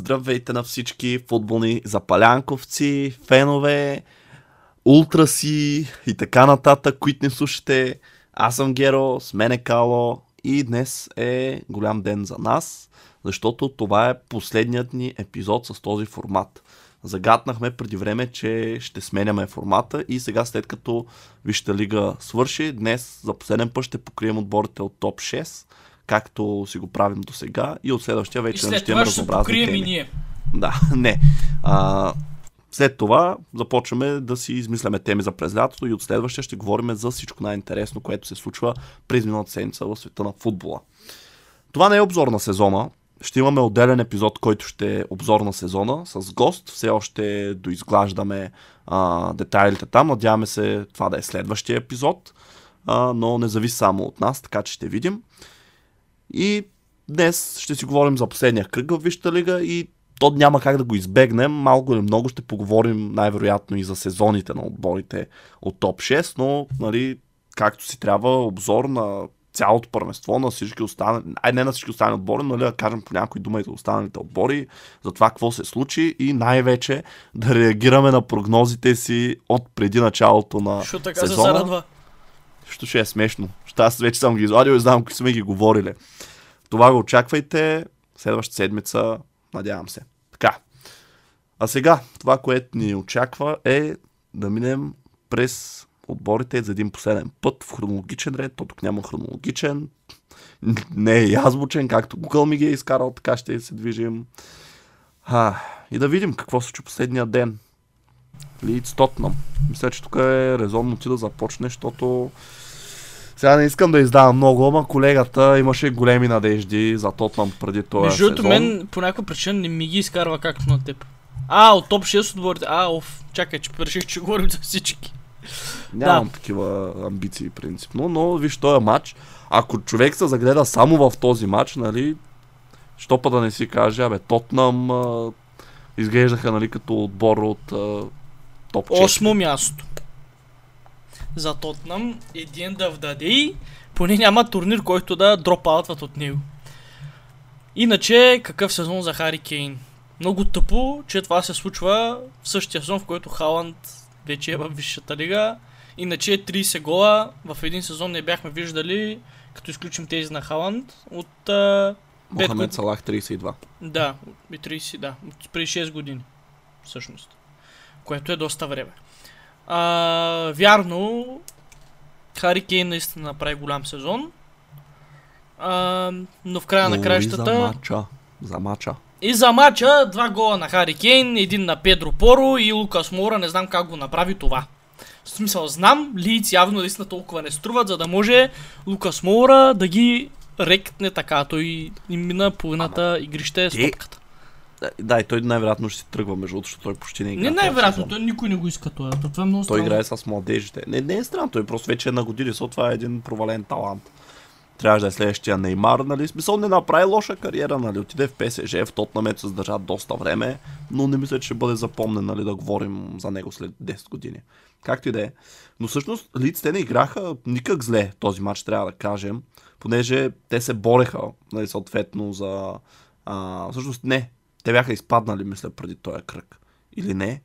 Здравейте на всички футболни запалянковци, фенове, ултраси и така нататък, които не слушате. Аз съм Геро, с мен е Кало и днес е голям ден за нас, защото това е последният ни епизод с този формат. Загаднахме преди време, че ще сменяме формата и сега след като Вижте лига свърши, днес за последен път ще покрием отборите от топ 6, както си го правим до сега и от следващия вече след ще имаме разнообразни покрием и теми. ние. Да, не. А, след това започваме да си измисляме теми за през лятото и от следващия ще говорим за всичко най-интересно, което се случва през миналата седмица в света на футбола. Това не е обзор на сезона. Ще имаме отделен епизод, който ще е обзор на сезона с гост. Все още доизглаждаме а, детайлите там. Надяваме се това да е следващия епизод, а, но не зависи само от нас, така че ще видим. И днес ще си говорим за последния кръг в Висшата лига и то няма как да го избегнем. Малко или много ще поговорим най-вероятно и за сезоните на отборите от топ 6, но нали, както си трябва обзор на цялото първенство, на всички останали, ай не на всички останали отбори, но нали, да кажем по някои дума и за останалите отбори, за това какво се случи и най-вече да реагираме на прогнозите си от преди началото на Защото така се сезона. зарадва. Що ще е смешно. Що аз вече съм ги извадил и знам какви сме ги говорили. Това го очаквайте следващата седмица, надявам се. Така. А сега, това, което ни очаква е да минем през отборите за един последен път в хронологичен ред. То тук няма хронологичен. Не е и азбучен, както Google ми ги е изкарал, така ще се движим. А, и да видим какво се случи последния ден. Лиц Тотнам. Мисля, че тук е резонно ти да започнеш, защото сега не искам да издавам много, ама колегата имаше големи надежди за Тотнам преди този Между другото, мен по някаква причина не ми ги изкарва както на теб. А, от топ 6 отборите. А, оф, чакай, че реших, че говорим за всички. Нямам такива амбиции принципно, но виж този матч, ако човек се загледа само в този матч, нали, що па да не си каже, абе, Тотнам а, изглеждаха, нали, като отбор от а, топ 4. Осмо място. За Тотнам един да вдаде поне няма турнир, който да дропаутват от него. Иначе, какъв сезон за Хари Кейн? Много тъпо, че това се случва в същия сезон, в който Халанд вече е в Висшата лига. Иначе 30 гола в един сезон не бяхме виждали, като изключим тези на Халанд, от а, Мохамед. Салах 32. Да, и 30, да. от Преди 6 години, всъщност. Което е доста време. А, вярно, Хари Кейн наистина направи голям сезон. А, но в края на Говори краищата... За мача. За мача. И за мача, два гола на Хари Кейн, един на Педро Поро и Лукас Мора, не знам как го направи това. В смисъл, знам, Лиц явно наистина толкова не струват, за да може Лукас Мора да ги рекне така. Той им мина половината игрище те- стопката. Да, и той най-вероятно ще си тръгва, между другото, защото той почти не играе. Не най-вероятно, той никой не го иска това. Това е много Той странно. играе с младежите. Не, не е странно, той просто вече е на години, защото това е един провален талант. Трябваше да е следващия Неймар, нали? Смисъл не направи лоша кариера, нали? Отиде в ПСЖ, в Тотнамет се задържа доста време, но не мисля, че ще бъде запомнен, нали, да говорим за него след 10 години. Както и да е. Но всъщност Лиц те не играха никак зле този матч, трябва да кажем, понеже те се бореха, нали, съответно за... А, всъщност не, те бяха изпаднали, мисля, преди този кръг. Или не?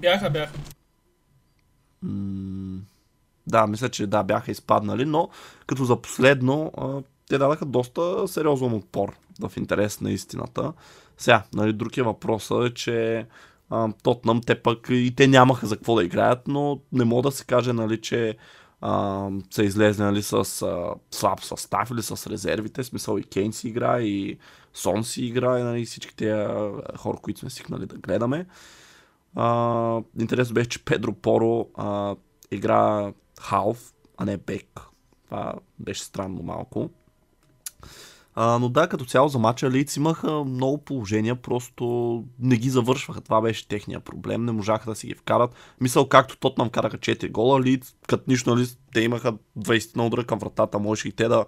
Бяха, бяха. М, Да, мисля, че да, бяха изпаднали, но като за последно, а, те дадаха доста сериозен отпор в интерес на истината. Сега, нали, друг е въпросът е, че а, Тотнам те пък и те нямаха за какво да играят, но не мога да се каже, нали, че а, са излезли нали, с а, слаб състав или с резервите. Смисъл и Кейн си играе, и Сон си играе, нали, всички тези хора, които сме свикнали да гледаме. А, интересно беше, че Педро Поро а, игра халф, а не бек. Това беше странно малко. А, но да, като цяло за мача Лиц имаха много положения, просто не ги завършваха. Това беше техния проблем. Не можаха да си ги вкарат. Мисъл, както тот нам вкараха 4 гола, Лиц, като нищо, нали, те имаха 20 на удара към вратата, може и те да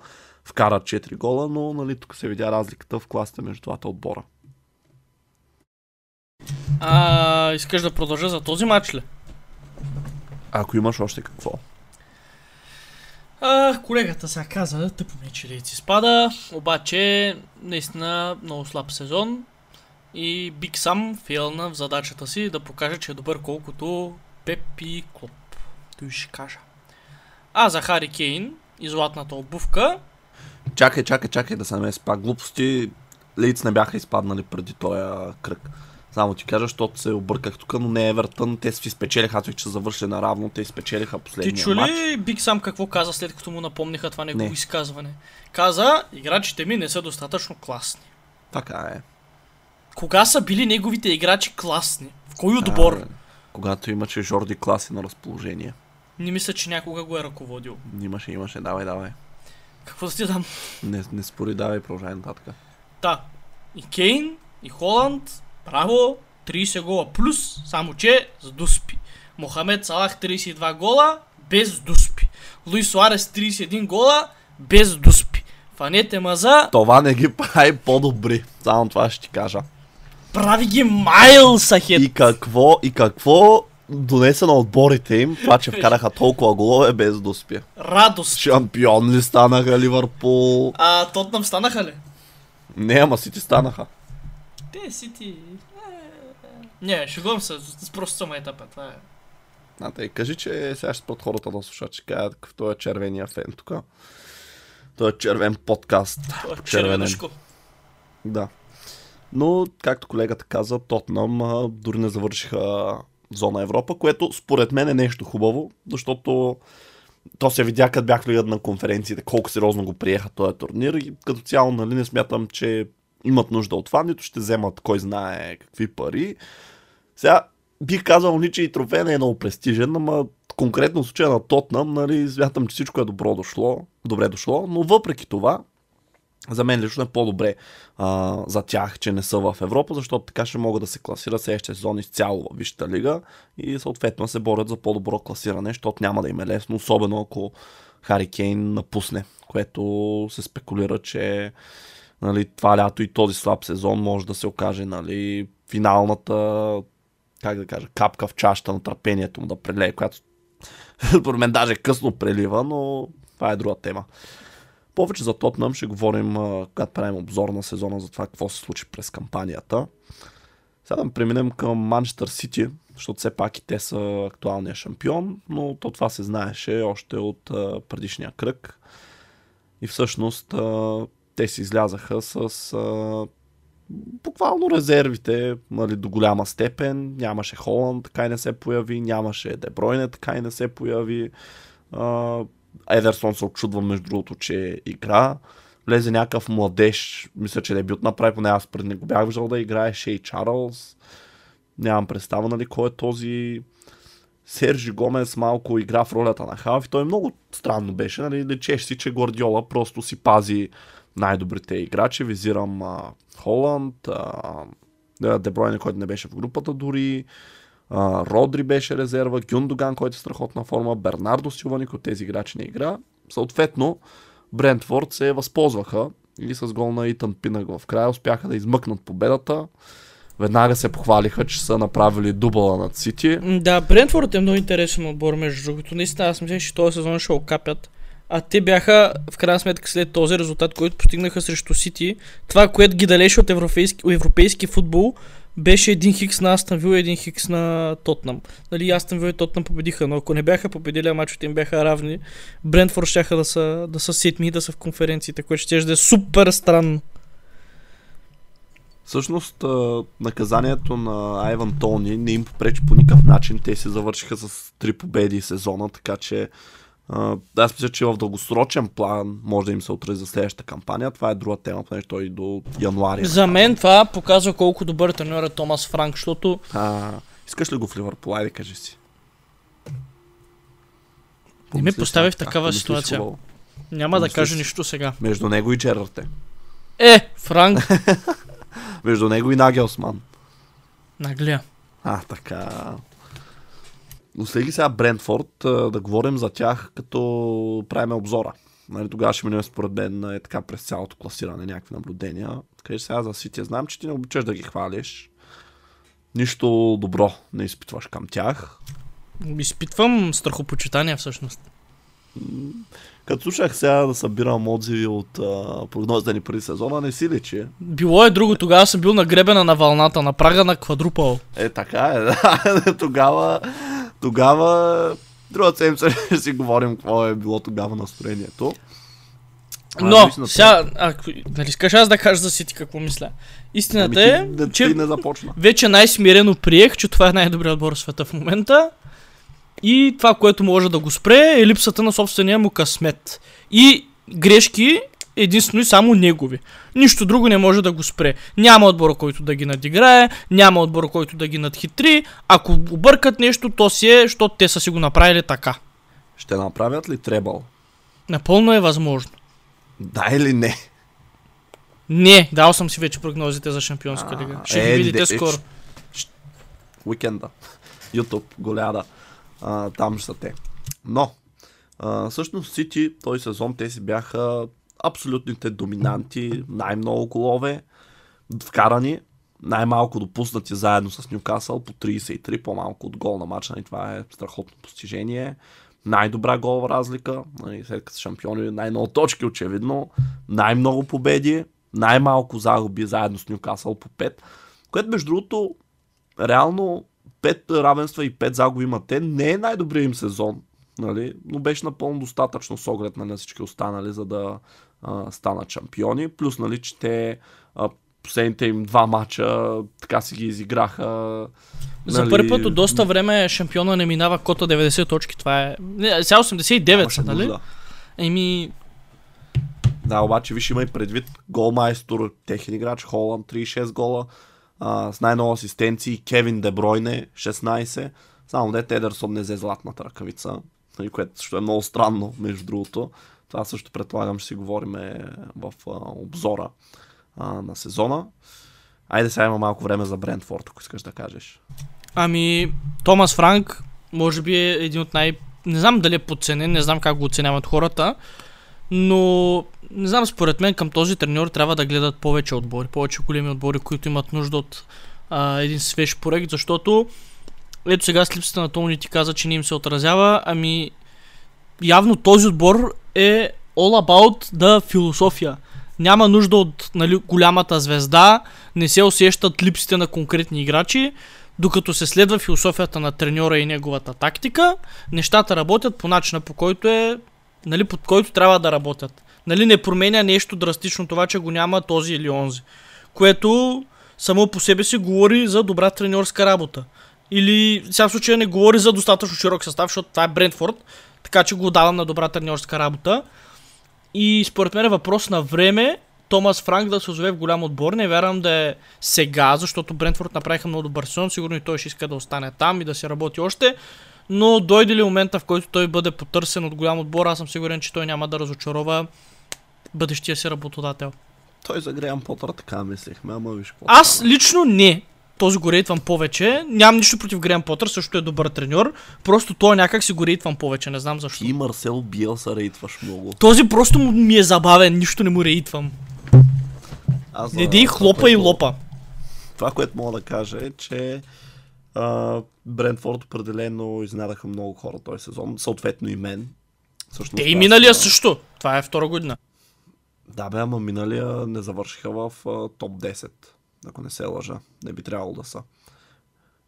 вкарат 4 гола, но нали, тук се видя разликата в класите между двата отбора. А, искаш да продължа за този матч ли? Ако имаш още какво. А, колегата сега каза, тъпо ми, че Лейци спада, обаче наистина много слаб сезон и Биг Сам фейлна в задачата си да покаже, че е добър колкото Пеп и Клоп. Той ще кажа. А за Хари Кейн и златната обувка, Чакай, чакай, чакай да се намеси пак глупости. Лейц не бяха изпаднали преди този кръг. Само ти кажа, защото се обърках тук, но не Евертън. Те си спечелиха, аз че завършили наравно, те спечелиха ти последния чу матч. ли Биг Сам какво каза след като му напомниха това негово Не. изказване? Каза, играчите ми не са достатъчно класни. Така е. Кога са били неговите играчи класни? В кой отбор? А, когато имаше Жорди Класи на разположение. Не мисля, че някога го е ръководил. Имаше, имаше, давай, давай. Какво да ти дам? Не, не спори, давай, продължай нататък. Да. И Кейн, и Холанд, браво, 30 гола плюс, само че с дуспи. Мохамед Салах 32 гола, без дуспи. Луис Суарес 31 гола, без дуспи. Фанете маза, Това не ги прави по-добри. Само това ще ти кажа. прави ги Майлс Ахет. И какво, и какво донесе на отборите им, това, че вкараха толкова голове без да успя. Радост. Шампион ли станаха Ливърпул? А Тотнам станаха ли? Не, ама си ти станаха. Те си ти... Не, шегувам се, просто съм етапа, това е. А, тъй, кажи, че сега ще спрат хората да слушат, че кажат какъв той е червения фен тук. Той е червен подкаст. Това е червенешко. Да. Но, както колегата каза, Тотнам дори не завършиха зона Европа, което според мен е нещо хубаво, защото то се видя, като бях в на конференциите, колко сериозно го приеха този турнир и като цяло, нали, не смятам, че имат нужда от това, нито ще вземат кой знае какви пари. Сега, бих казал, ни, че и трофей не е много престижен, ама конкретно в случая на Тотнам, нали, смятам, че всичко е добро дошло, добре дошло, но въпреки това, за мен лично е по-добре а, за тях, че не са в Европа, защото така ще могат да се класират следващия сезон изцяло в Висшата лига и съответно се борят за по-добро класиране, защото няма да им е лесно, особено ако Хари Кейн напусне, което се спекулира, че нали, това лято и този слаб сезон може да се окаже нали, финалната как да кажа, капка в чашата на търпението му да прелее, която според мен даже късно прелива, но това е друга тема. Повече за Тотнам ще говорим, когато правим обзор на сезона за това какво се случи през кампанията. Сега да преминем към Манчестър Сити, защото все пак и те са актуалния шампион, но то това се знаеше още от предишния кръг. И всъщност те си излязаха с буквално резервите нали, до голяма степен. Нямаше Холанд, така и не се появи, нямаше Дебройне, така и не се появи. Едерсон се очудва между другото, че игра. Влезе някакъв младеж, мисля, че дебют направи, поне аз преди не го бях виждал да играе, Шей Чарлз. Нямам представа, нали, кой е този Сержи Гомес малко игра в ролята на Халф и той много странно беше, нали, лечеш си, че Гвардиола просто си пази най-добрите играчи, визирам а, Холанд, а, Дебройне, който не беше в групата дори, Родри беше резерва, Гюндоган, който е страхотна форма, Бернардо Силва, от тези играчи не игра. Съответно, Брентфорд се възползваха и с гол на Итан Пинък в края успяха да измъкнат победата. Веднага се похвалиха, че са направили дубъла над Сити. Да, Брентфорд е много интересен отбор, между другото. Наистина, аз мисля, че този сезон ще окапят. А те бяха, в крайна сметка, след този резултат, който постигнаха срещу Сити, това, което ги далеше от европейски, европейски футбол, беше един хикс на Астан Вил и един хикс на Тотнам. Нали, Астан Вил и Тотнам победиха, но ако не бяха победили, а мачовете им бяха равни, Брентфорд ще да са, да са седми и да са в конференциите, което ще да е супер странно. Всъщност, наказанието на Айван Тони не им попречи по никакъв начин. Те се завършиха с три победи сезона, така че аз мисля, че в дългосрочен план може да им се отрази за следващата кампания. Това е друга тема, понеже той до януари. За мен това показва колко добър треньор е Томас Франк, защото А, искаш ли го в Ливърпул? Айде, кажи си. Не ме постави в такава ситуация. хубаво. няма да кажа нищо сега. Между него и Джерард е. Е, Франк. Между него и Нагелсман. Наглия. А, така. Следи сега Брентфорд, да говорим за тях, като правим обзора. Нали, тогава ще минем според мен е така през цялото класиране, някакви наблюдения. Че сега за Сити знам, че ти не обичаш да ги хвалиш. Нищо добро не изпитваш към тях. Изпитвам страхопочитание всъщност. Като слушах сега да събирам отзиви от а, прогнозите ни преди сезона, не си личи. Било е друго, тогава съм бил на гребена на вълната, на прага на квадрупъл. Е, така е. да. тогава, тогава, другата седмица ще си говорим какво е било тогава настроението. Но, сега, ако, нали искаш аз да кажа за Сити какво мисля? Истината Ами е, ти, да, че не започна. вече най-смирено приех, че това е най-добрият отбор в света в момента. И това, което може да го спре е липсата на собствения му късмет. И грешки единствено и само негови. Нищо друго не може да го спре. Няма отбор, който да ги надиграе, няма отбор, който да ги надхитри. Ако объркат нещо, то си е, защото те са си го направили така. Ще направят ли требъл? Напълно е възможно. Да или не? Не, дал съм си вече прогнозите за Шампионска лига. Ще е, ги видите де- е, скоро. Уикенда. YouTube, голяда. Там ще са те. Но, а, всъщност Сити този сезон те си бяха абсолютните доминанти, най-много голове, вкарани, най-малко допуснати заедно с Ньюкасъл по 33, по-малко от гол на матча. И това е страхотно постижение. Най-добра голова разлика, нали, след като са шампиони, най-много точки очевидно, най-много победи, най-малко загуби заедно с Ньюкасъл по 5, което между другото реално 5 равенства и 5 загуби имат те. Не е най-добрият им сезон, нали? но беше напълно достатъчно с оглед нали, на всички останали, за да а, станат шампиони. Плюс, нали, че те а, последните им два мача така си ги изиграха. За нали, първи път от доста време шампиона не минава кота 90 точки. Това е... Не, сега 89 нямаше са, нали? Еми, Да, обаче виж има и предвид голмайстор, техен играч, Холанд 36 гола, а, с най-много асистенции, Кевин Дебройне 16, само дете Едерсон не взе златната ръкавица, нали, което също е много странно, между другото. Това също предполагам ще си говорим в а, обзора на сезона. Айде сега има малко време за Брентфорд, ако искаш да кажеш. ами, Томас Франк, може би е един от най... Не знам дали е подценен, не знам как го оценяват хората, но не знам, според мен към този треньор трябва да гледат повече отбори, повече големи отбори, които имат нужда от а, един свеж проект, защото ето сега с липсата на Тони ти каза, че не им се отразява, ами явно този отбор е all about the философия. Няма нужда от нали, голямата звезда, не се усещат липсите на конкретни играчи, докато се следва философията на треньора и неговата тактика, нещата работят по начина по който е, нали, под който трябва да работят. Нали, не променя нещо драстично това, че го няма този или онзи. Което само по себе си говори за добра треньорска работа. Или сега в случая не говори за достатъчно широк състав, защото това е Брентфорд, така че го давам на добра треньорска работа. И според мен е въпрос на време Томас Франк да се озове в голям отбор. Не вярвам да е сега, защото Брентфорд направиха много добър сезон. Сигурно и той ще иска да остане там и да се работи още. Но дойде ли момента, в който той бъде потърсен от голям отбор, аз съм сигурен, че той няма да разочарова бъдещия си работодател. Той за Греъм Потър така мислехме, ама виж какво. Аз лично не. Този го рейтвам повече. Нямам нищо против Греъм Потър, също е добър треньор. Просто той някак си го рейтвам повече, не знам защо. Ти Марсел Биелса рейтваш много. Този просто ми е забавен, нищо не му рейтвам. Аз, Не дей това, хлопа и което- лопа. Това, което мога да кажа е, че а, Брентфорд определено изненадаха много хора този сезон, съответно и мен. Всъщност, Те и миналия а, също. Това е втора година. Да, бе, ама миналия не завършиха в а, топ 10, ако не се лъжа. Не би трябвало да са.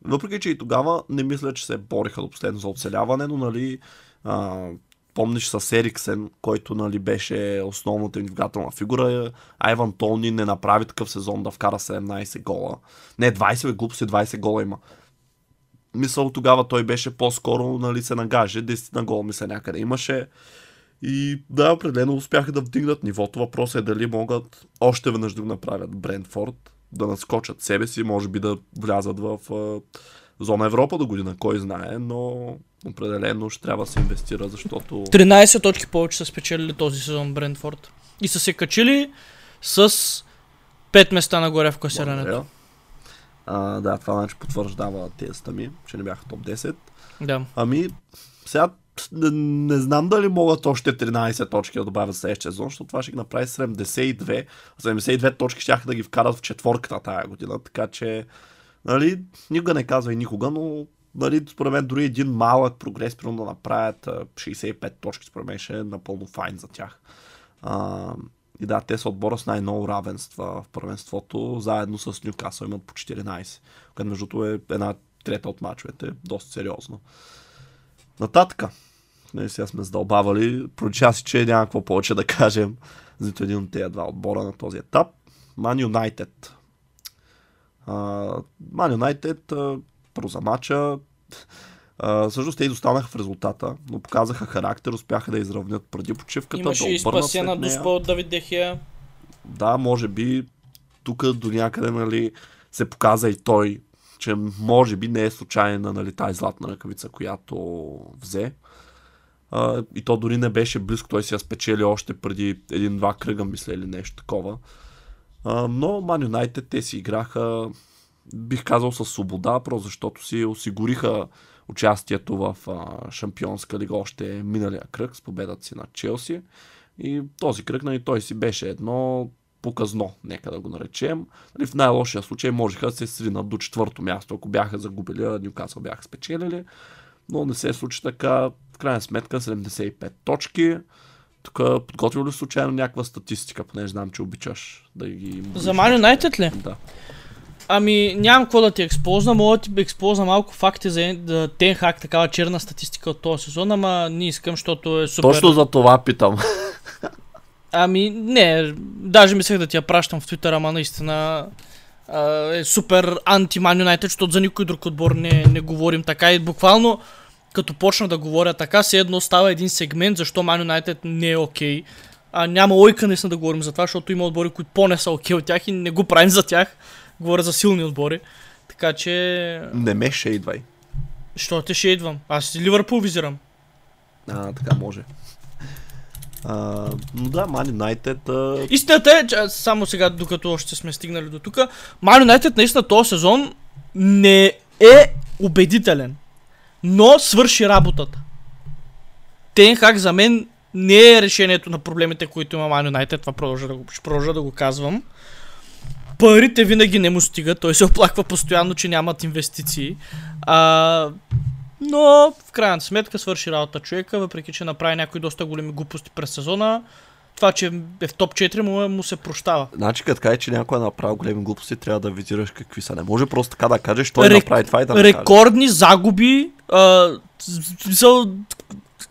Въпреки, че и тогава не мисля, че се бориха до последно за оцеляване, но нали, а, помниш с Ериксен, който нали, беше основната им двигателна фигура. Айван Тони не направи такъв сезон да вкара 17 гола. Не, 20 бе, глупости, 20 гола има. Мисъл тогава той беше по-скоро, нали, се нагаже, 10 на гол мисля някъде имаше. И да, определено успяха да вдигнат нивото. Въпросът е дали могат още веднъж да го направят Брентфорд, да наскочат себе си, може би да влязат в зона Европа до година, кой знае, но определено ще трябва да се инвестира, защото 13 точки повече са спечелили този сезон Брентфорд. И са се качили с 5 места нагоре в класирането. А, да, това значи потвърждава тезата ми, че не бяха топ 10. Да. Ами, сега не, не знам дали могат още 13 точки да добавят следващия сезон, защото това ще ги направи 72. 72 точки ще да ги вкарат в четворката тая година, така че, нали, никога не казвай никога, но нали, според мен дори един малък прогрес, примерно да направят а, 65 точки, според мен ще е напълно файн за тях. А, и да, те са отбора с най-много равенства в първенството, заедно с Ньюкасъл имат по 14, което между е една трета от мачовете, доста сериозно. Нататъка, нали, сега сме задълбавали, пролича си, че няма какво повече да кажем за нито един от тези два отбора на този етап. Uh, Man United uh, първо за. Uh, всъщност те изостанаха в резултата, но показаха характер, успяха да изравнят преди почивката. Имаше да и спасена дуспа от Давид Дехия. Да, може би тук до някъде нали, се показа и той, че може би не е случайна нали, тази златна ръкавица, която взе. А, и то дори не беше близко, той си я спечели още преди един-два кръга, мисля, или нещо такова. А, но Man United те си играха, бих казал, с свобода, просто защото си осигуриха участието в а, Шампионска лига още миналия кръг с победата си на Челси. И този кръг, нали, той си беше едно показно, нека да го наречем. Нали, в най-лошия случай можеха да се сринат до четвърто място, ако бяха загубили, а Ньюкасъл бяха спечелили. Но не се случи така. В крайна сметка 75 точки. Тук подготвил ли случайно някаква статистика, понеже знам, че обичаш да ги... За Man United ли? Да. Ами нямам какво да ти експозна, мога да ти експозна малко факти за да, Тенхак, такава черна статистика от този сезон, ама не искам, защото е супер. Точно за това питам. Ами не, даже мислех да ти я пращам в Twitter, ама наистина е супер анти-Man United, защото за никой друг отбор не, не говорим така и буквално като почна да говоря така, все едно става един сегмент, защо Man United не е окей. А няма лойка наистина да говорим за това, защото има отбори, които по-не са окей от тях и не го правим за тях. Говоря за силни отбори. Така че... Не ме шейдвай. Що те ще идвам? Аз Ливърпул визирам. А, така може. Но да, Man United... А... Истината е, че само сега, докато още сме стигнали до тук, Man United наистина този сезон не е убедителен, но свърши работата. Тенхак за мен не е решението на проблемите, които има Man United, това продължа да го, продължа да го казвам. Парите винаги не му стигат, той се оплаква постоянно, че нямат инвестиции. А, но в крайна сметка свърши работа човека, въпреки че направи някои доста големи глупости през сезона. Това, че е в топ 4 му, му се прощава. Значи, като кажеш, че някой е направил големи глупости, трябва да визираш какви са. Не може просто така да кажеш, той Рек- направи това и да. Рекордни загуби, а,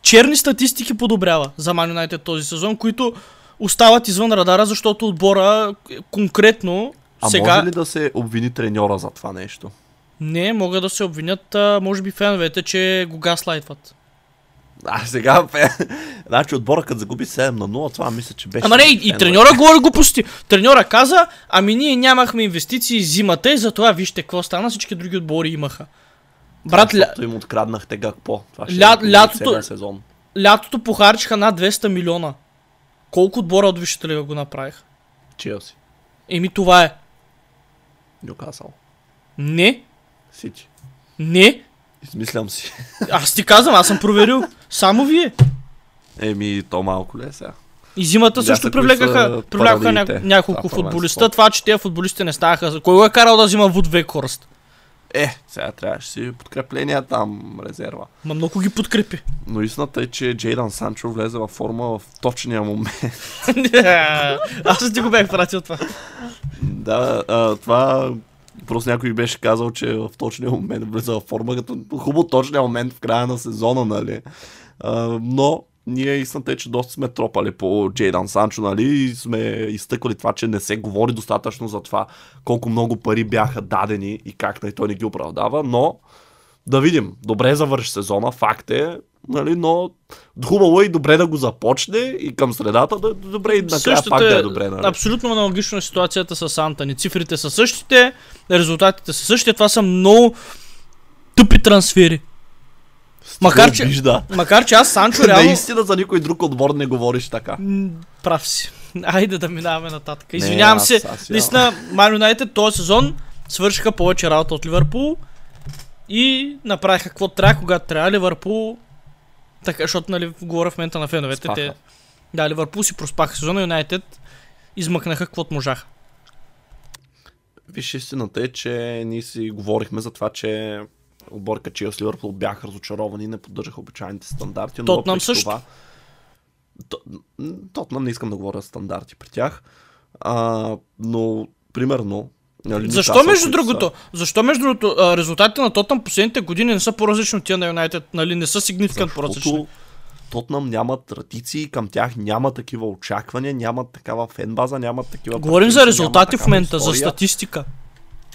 черни статистики подобрява за Man United този сезон, които остават извън радара, защото отбора е, конкретно А сега... може ли да се обвини треньора за това нещо? Не, могат да се обвинят, а, може би феновете, че го гаслайтват. А, сега, значи отбора като загуби 7 на 0, това мисля, че беше... Ама не, и, и треньора говори глупости. Треньора каза, ами ние нямахме инвестиции зимата и затова вижте какво стана, всички други отбори имаха. Брат, ля, им откраднахте Гакпо. Това ще Ля- е лятото- сезон. лятото похарчиха над 200 милиона. Колко отбора от Висшата лига го направиха? Челси, Еми това е. Ньюкасъл, Не, Сити. не. Измислям си. Аз ти казвам, аз съм проверил. Само вие. Еми, то малко ли е сега? И зимата също привлекаха, привлекаха ня, няколко това футболиста. Това, че тези футболисти не ставаха. Кой го е карал да взима Вуд Векхорст? Е, сега трябваше си подкрепления там, резерва. Ма много ги подкрепи. Но истината е, че Джейдан Санчо влезе във форма в точния момент. Аз ти го бях пратил това. да, а, това просто някой беше казал, че в точния момент влиза във форма, като хубаво точния момент в края на сезона, нали? А, но ние истината е, че доста сме тропали по Джейдан Санчо, нали? И сме изтъквали това, че не се говори достатъчно за това колко много пари бяха дадени и как нали, той не ги оправдава, но да видим. Добре завърши сезона, факт е, нали, но хубаво е и добре да го започне и към средата, да добре и накрая Същата пак да е е добре. Нали? Абсолютно аналогично е ситуацията с Антони. Цифрите са същите, резултатите са същите. Това са много тъпи трансфери. Макар, че- Вижда. Макар че аз Санчо реално... Наистина за никой друг отбор не говориш така. Прав си. Айде да минаваме нататък. Извинявам аз- се, аз наистина, Ман Юнайтед този сезон свършиха повече работа от Ливърпул и направиха какво трябва, когато трябва. Ливърпул, така, защото нали, говоря в момента на феновете, Спаха. те, да, Ливърпул си проспаха сезона, Юнайтед измъкнаха каквото можаха. Виж, истината е, че ние си говорихме за това, че отборка Челси Ливърпул бяха разочаровани и не поддържаха обичайните стандарти. но Тотнам също. Това, Тотнам не искам да говоря за стандарти при тях. А, но, примерно, нали, Защо между другото? Защо между другото резултатите на Тотъм последните години не са по-различни от тия на Юнайтед? Нали, не са сигнификант по-различни. Тотнам нямат традиции, към тях няма такива очаквания, нямат такава фенбаза, нямат такива... Говорим за резултати няма в момента, за статистика.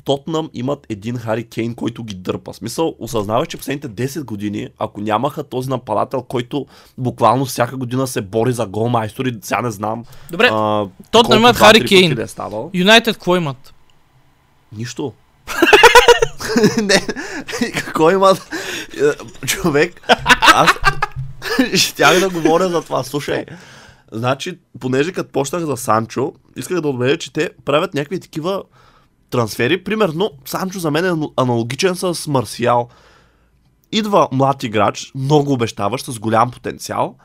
Тотнам имат един Хари Кейн, който ги дърпа. Смисъл, осъзнаваш, че последните 10 години, ако нямаха този нападател, който буквално всяка година се бори за гол майстор и сега не знам. Добре, Тотнам имат Хари Кейн. е. Юнайтед какво имат? Нищо. не, какво имат? Е, Човек, аз щях да говоря за това. Слушай, значи, понеже като почнах за Санчо, исках да отбележа, че те правят някакви такива трансфери. Примерно, Санчо за мен е аналогичен с Марсиал. Идва млад играч, много обещаващ, с голям потенциал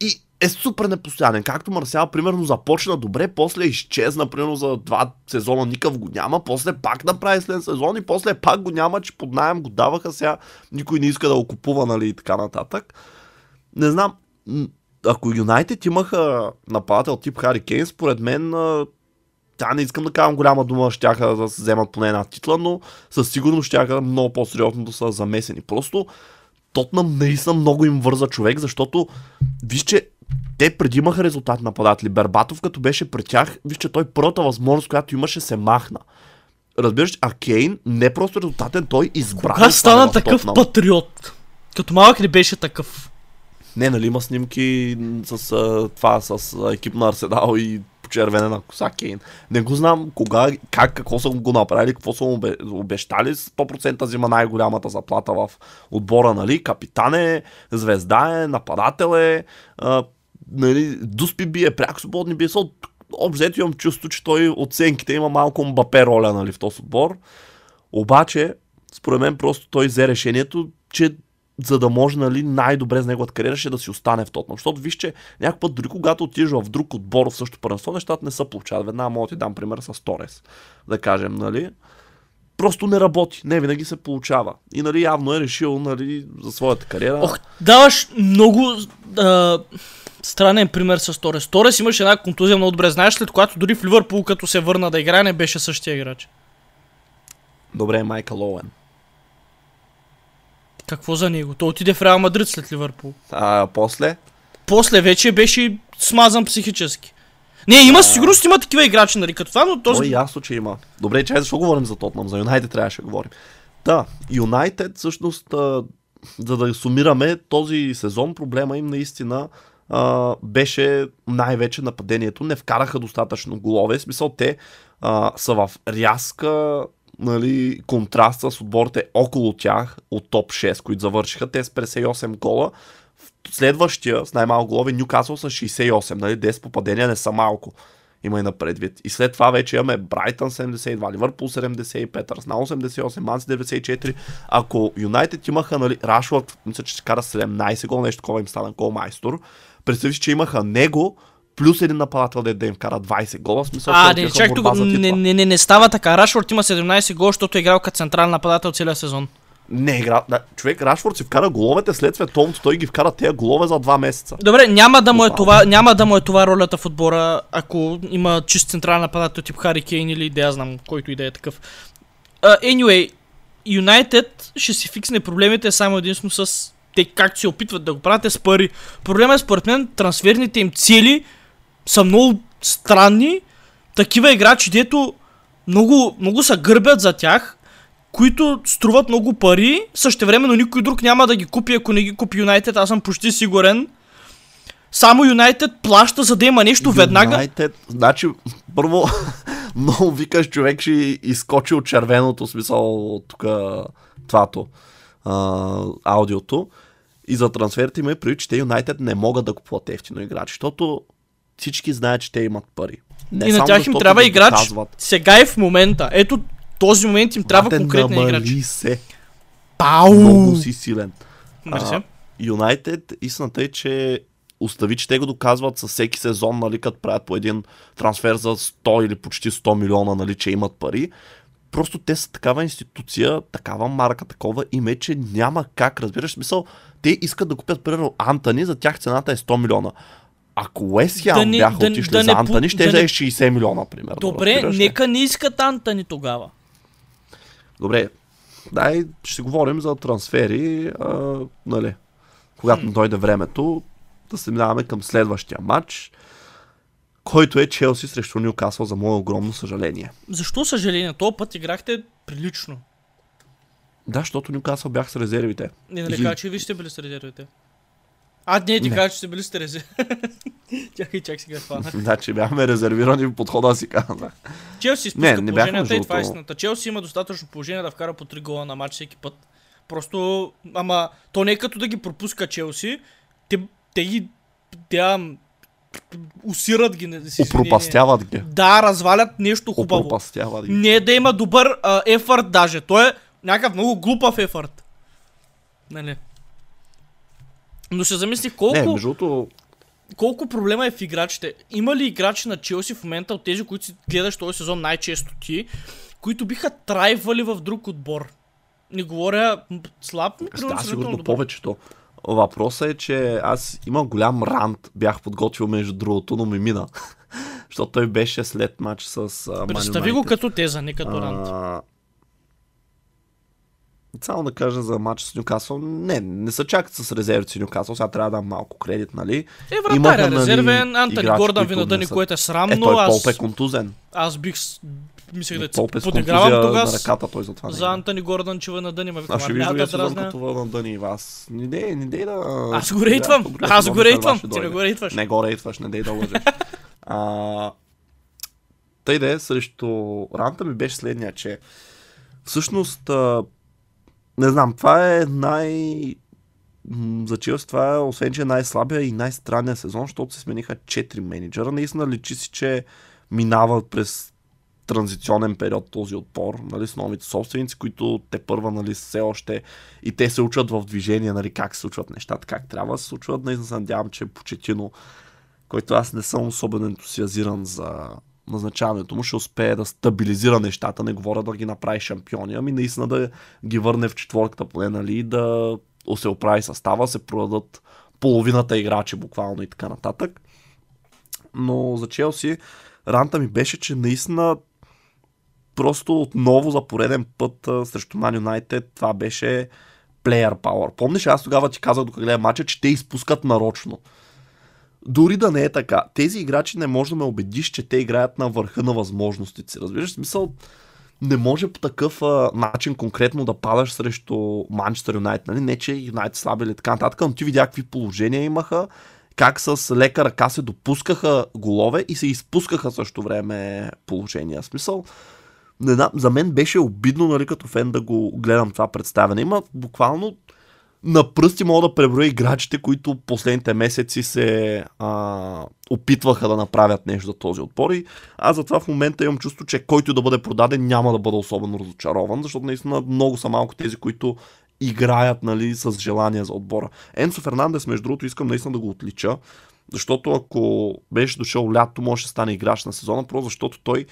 и е супер непостоянен. Както Марсиал, примерно, започна добре, после изчезна, примерно, за два сезона никакъв го няма, после пак направи след сезон и после пак го няма, че под найем го даваха сега, никой не иска да го купува, нали, и така нататък. Не знам, ако Юнайтед имаха нападател тип Хари Кейн, според мен тя не искам да казвам голяма дума, щяха да се вземат поне една титла, но със сигурност щяха много по-сериозно да са замесени. Просто Тотнам наистина много им върза човек, защото виж, че те преди имаха резултат нападатели. Бербатов, като беше при тях, виж, че той първата възможност, която имаше, се махна. Разбираш, а Кейн не е просто резултатен, той избра. Кога стана такъв Тотнам. патриот? Като малък ли беше такъв? Не, нали има снимки с а, това, с а, екип на Арсенал и почервенена коса Кейн. Не го знам кога, как, какво са го направили, какво са му обе, обещали. 100% взима най-голямата заплата в отбора, нали? Капитан е, звезда е, нападател е, а, нали, Дуспи бие, пряко свободни бие. Са, обзето имам чувство, че той оценките има малко Мбапе роля, нали, в този отбор. Обаче, според мен просто той взе решението, че за да може нали, най-добре за неговата кариера ще да си остане в Тотнам. Защото виж, че някой път, дори когато отидеш в друг отбор в същото първенство, нещата не са получават. Веднага мога да ти дам пример с Торес. Да кажем, нали? Просто не работи. Не винаги се получава. И нали, явно е решил нали, за своята кариера. Ох, даваш много а, странен пример с Торес. Торес имаше една контузия много добре, знаеш, след която дори в Ливърпул, като се върна да играе, не беше същия играч. Добре, Майкъл Оуен. Какво за него? Той отиде в Реал Мадрид след Ливърпул. А после? После вече беше смазан психически. Не, има със сигурност има такива играчи, нали, като това, но То този... ясно, че има. Добре, чай, защо говорим за Тотнам? За Юнайтед трябваше да говорим. Да, Юнайтед всъщност, за да сумираме този сезон, проблема им наистина а, беше най-вече нападението. Не вкараха достатъчно голове. В смисъл, те а, са в рязка нали, контраст с отборите около тях от топ 6, които завършиха. Те с 58 гола. В Следващия с най-малко голове Нюкасъл с 68. Нали, 10 попадения не са малко. Има и на предвид. И след това вече имаме Брайтън 72, Ливърпул 75, Арсенал 88, Манси 94. Ако Юнайтед имаха, нали, Рашфорд, мисля, че ще кара 17 гол, нещо такова им стана гол майстор. Представи си, че имаха него, плюс един нападател, да, да им вкара 20 гола. Смисъл, А, те не, чак тук, не, не, не, не става така. Рашфорд има 17 гол, защото е играл като централен нападател целия сезон. Не, игра... да, човек, Рашфорд си вкара головете след световното, той ги вкара тези голове за 2 месеца. Добре, няма да му е това, няма да му е това ролята в отбора, ако има чист централен нападател тип Хари Кейн или да я знам, който и да е такъв. Uh, anyway, Юнайтед ще си фиксне проблемите само единствено с те както се опитват да го правят е с пари. Проблема е според мен трансферните им цели са много странни. Такива играчи, дето много, много са гърбят за тях, които струват много пари, същевременно никой друг няма да ги купи, ако не ги купи Юнайтед, аз съм почти сигурен. Само Юнайтед плаща, за да има нещо веднага. Юнайтед, значи, първо, много викаш човек ще изкочи от червеното смисъл тук твато а, аудиото. И за трансферите има и преди, че те Юнайтед не могат да купуват ефтино играчи, защото всички знаят, че те имат пари. Не и на тях им трябва играч. доказват. Сега и в момента. Ето този момент им трябва Брате, конкретен играч. се. Пау! Много си силен. Юнайтед, истината е, че остави, че те го доказват със всеки сезон, нали, като правят по един трансфер за 100 или почти 100 милиона, нали, че имат пари. Просто те са такава институция, такава марка, такова име, че няма как, разбираш, смисъл, те искат да купят, примерно, Антони, за тях цената е 100 милиона. Ако Уест Хем Да бяха да- отишли да за Антони, ще да е 60 милиона, примерно. Добре, разбираш нека не искат Антони тогава. Добре, дай, ще говорим за трансфери, а, нали, когато Хм. дойде времето, да се минаваме към следващия матч, който е Челси срещу Ньюкасъл, за мое огромно съжаление. Защо съжаление? Този път играхте прилично. Да, защото Ньюкасъл бях с резервите. Не нали И- че вие сте били с резервите. А, не, ти Не. кажа, че сте били с резерви. чакай, чак сега това. значи бяхме резервирани в подхода си казах. Челси Не, изпуска не бяхме положението и това е истината. Челси има достатъчно положение да вкара по 3 гола на матч всеки път. Просто, ама, то не е като да ги пропуска Челси. Те, те ги, ам, усират ги. не- с извинение. Опропастяват ги. Да, развалят нещо хубаво. Опропастяват ги. Не е да има добър а, ефърт даже. Той е някакъв много глупав ефърт. Нали? Но се замислих колко, Не, между колко проблема е в играчите. Има ли играчи на Челси в момента от тези, които си гледаш този сезон най-често ти, които биха трайвали в друг отбор? Не говоря слаб, но да, сигурно добър. повечето. Въпросът е, че аз имам голям рант, бях подготвил между другото, но ми мина. Защото той беше след матч с uh, Представи го като теза, не като рант. А, Само да кажа за матч с Нюкасъл. Не, не са чак с резервите си Нюкасъл. Сега трябва да дам малко кредит, нали? Е, вратаря, имаха, нали, резервен, Антони играчи, Гордан не са- което е Е, срамно. той аз, Полп е контузен. аз бих с- мислех да Полп е се с подигравам тогава на с- ръката, той затова не за е. Антони Гордан, че на дъни ме викам. Аз ще «Ами, ви няма другия да сезон като вън Дъни и вас. Не дей, не дей да... Аз го рейтвам. Аз го рейтвам. Ти не го рейтваш. Не го рейтваш, не дей да лъжеш. тъй да е, срещу ранта ми беше следния, че всъщност не знам, това е най... За това е, освен че е най-слабия и най-странния сезон, защото се смениха 4 менеджера. Наистина личи си, че минават през транзиционен период този отбор, нали, с новите собственици, които те първа, нали, все още и те се учат в движение, нали, как се случват нещата, как трябва да се случват. Наистина се надявам, че Почетино, който аз не съм особено ентусиазиран за назначаването му, ще успее да стабилизира нещата, не говоря да ги направи шампиони, ами наистина да ги върне в четворката поне, нали, да се оправи състава, се продадат половината играчи буквално и така нататък. Но за Челси ранта ми беше, че наистина просто отново за пореден път срещу Man United това беше player power. Помниш, аз тогава ти казах, докато гледам матча, че те изпускат нарочно. Дори да не е така, тези играчи не може да ме убедиш, че те играят на върха на възможностите си. Разбираш, смисъл, не може по такъв а, начин конкретно да падаш срещу Манчестър Юнайтед. Нали? Не, че Юнайтед слаби или така нататък, но ти видя какви положения имаха, как с лека ръка се допускаха голове и се изпускаха също време положения. Смисъл, не за мен беше обидно, нали, като фен да го гледам това представяне. Има буквално на пръсти мога да преброя играчите, които последните месеци се а, опитваха да направят нещо за този отбор. И аз затова в момента имам чувство, че който да бъде продаден няма да бъда особено разочарован, защото наистина много са малко тези, които играят нали, с желание за отбора. Енцо Фернандес, между другото, искам наистина да го отлича, защото ако беше дошъл лято, може да стане играч на сезона, просто защото той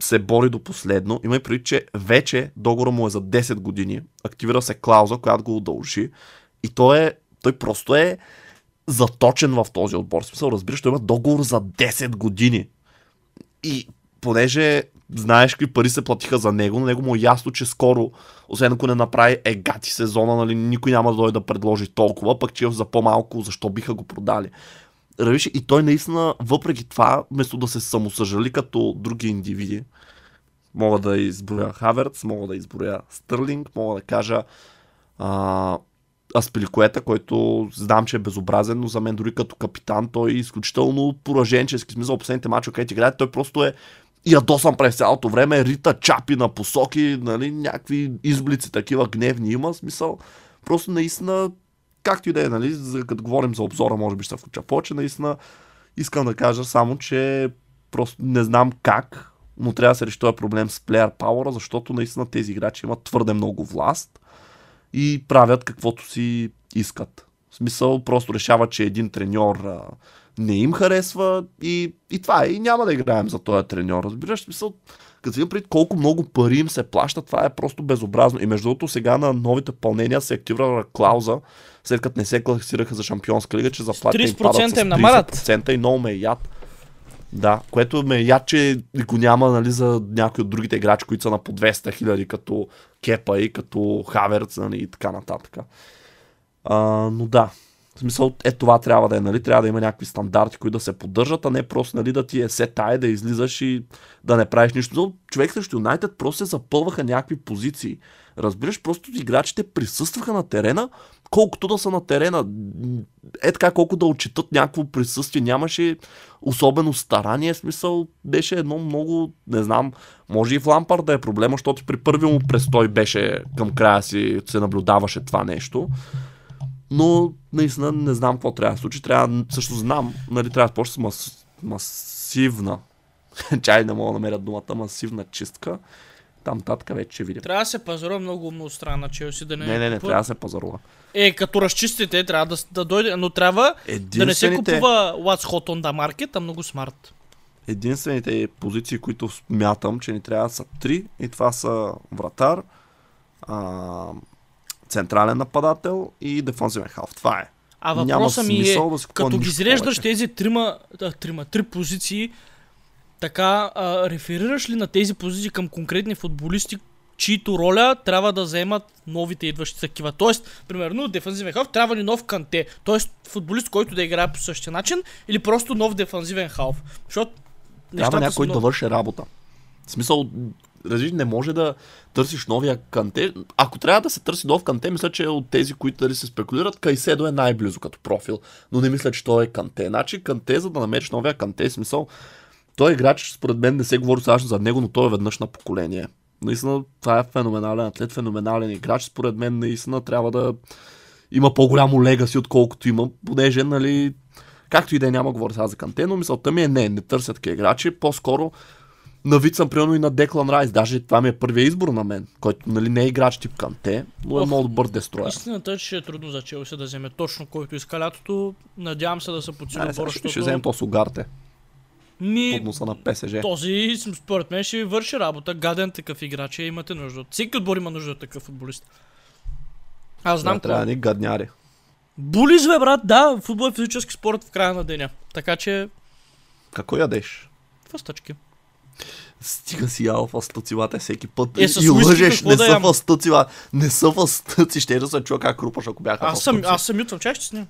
се бори до последно. Има и преди, че вече договора му е за 10 години. Активира се клауза, която го удължи. И той, е, той просто е заточен в този отбор. Смисъл, разбираш, той има договор за 10 години. И понеже знаеш какви пари се платиха за него, на него му е ясно, че скоро, освен ако не направи егати сезона, нали, никой няма да дойде да предложи толкова, пък че за по-малко, защо биха го продали. Равиш, и той наистина, въпреки това, вместо да се самосъжали като други индивиди, мога да изброя Хаверц, мога да изброя Стърлинг, мога да кажа а, Аспиликуета, който знам, че е безобразен, но за мен дори като капитан той е изключително пораженчески. Смисъл, последните мачове, където играе, той просто е ядосан през цялото време, рита чапи на посоки, нали, някакви изблици такива гневни има, смисъл. Просто наистина, както и да е, нали, за, като говорим за обзора, може би ще включа повече, наистина Искам да кажа само, че просто не знам как, но трябва да се реши този проблем с player power, защото наистина тези играчи имат твърде много власт и правят каквото си искат. В смисъл, просто решават, че един треньор а, не им харесва и, и това е. И няма да играем за този треньор. Разбираш, смисъл, като си пред колко много пари им се плаща, това е просто безобразно. И между другото, сега на новите пълнения се активира клауза, след като не се класираха за шампионска лига, че заплатите им падат с 30% и много ме е яд. Да, което ме яд, че го няма нали, за някои от другите играчи, които са на по 200 хиляди, като Кепа и като Хаверц нали, и така нататък. А, но да, в смисъл, е това трябва да е, нали? Трябва да има някакви стандарти, които да се поддържат, а не просто нали, да ти е се тая да излизаш и да не правиш нищо. Но човек срещу Юнайтед просто се запълваха някакви позиции. Разбираш, просто играчите присъстваха на терена, колкото да са на терена. Е така, колко да отчитат някакво присъствие. Нямаше особено старание, смисъл беше едно много, не знам, може и в Лампар да е проблема, защото при първи му престой беше към края си, се наблюдаваше това нещо но наистина не знам какво трябва да случи. Трябва, също знам, нали, трябва да почне с мас, масивна, чай не мога да намеря думата, масивна чистка. Там татка вече ще видим. Трябва да се пазарува много умно от страна на Челси. Да не, не, не, не, трябва да се пазарува. Е, като разчистите, трябва да, да дойде, но трябва да не се купува What's Hot on the Market, а много смарт. Единствените позиции, които смятам, че ни трябва са три и това са вратар, а, централен нападател и дефанзивен халф. Това е. А въпросът ми е, да като ги изреждаш тези трима, да, трима, три позиции, така, а, реферираш ли на тези позиции към конкретни футболисти, чието роля трябва да вземат новите идващи такива. Тоест, примерно, дефанзивен халф трябва ли нов канте? Тоест, футболист, който да играе по същия начин или просто нов дефанзивен халф? Защото трябва някой да върши работа. В смисъл, Различ, не може да търсиш новия канте. Ако трябва да се търси нов канте, мисля, че от тези, които дали се спекулират, Кайседо е най-близо като профил. Но не мисля, че той е канте. Значи канте, за да намериш новия канте, смисъл, той е играч, според мен не се говори страшно за него, но той е веднъж на поколение. Наистина, това е феноменален атлет, феноменален играч. Според мен, наистина трябва да има по-голямо легаси, отколкото има, понеже, нали, както и да е, няма говоря сега за Канте, но мисълта ми е не, не търсят такива играчи, по-скоро навицам примерно и на Деклан Райс. Даже това ми е първият избор на мен, който нали, не е играч тип Канте, но е много добър дестроя. Истината е, че е трудно за Челси да вземе точно който иска лятото. Надявам се да се подсили по Ще, ще вземем то с Угарте. Ми, Подноса на ПСЖ. Този, според мен, ще върши работа. Гаден такъв играч е, имате нужда. Всеки отбор има нужда от такъв футболист. Аз знам. Да, трябва ни гадняри. Булиз, бе, брат, да, футбол е физически спорт в края на деня. Така че... Какво ядеш? Фъстъчки. Стига си ял фастъцилата всеки път. Е, и лъжеш, не да са фастъцила. Не са фастъци. Ще да се чуя как крупаш, ако бяха аз съм, аз съм ютвам чаще с нея.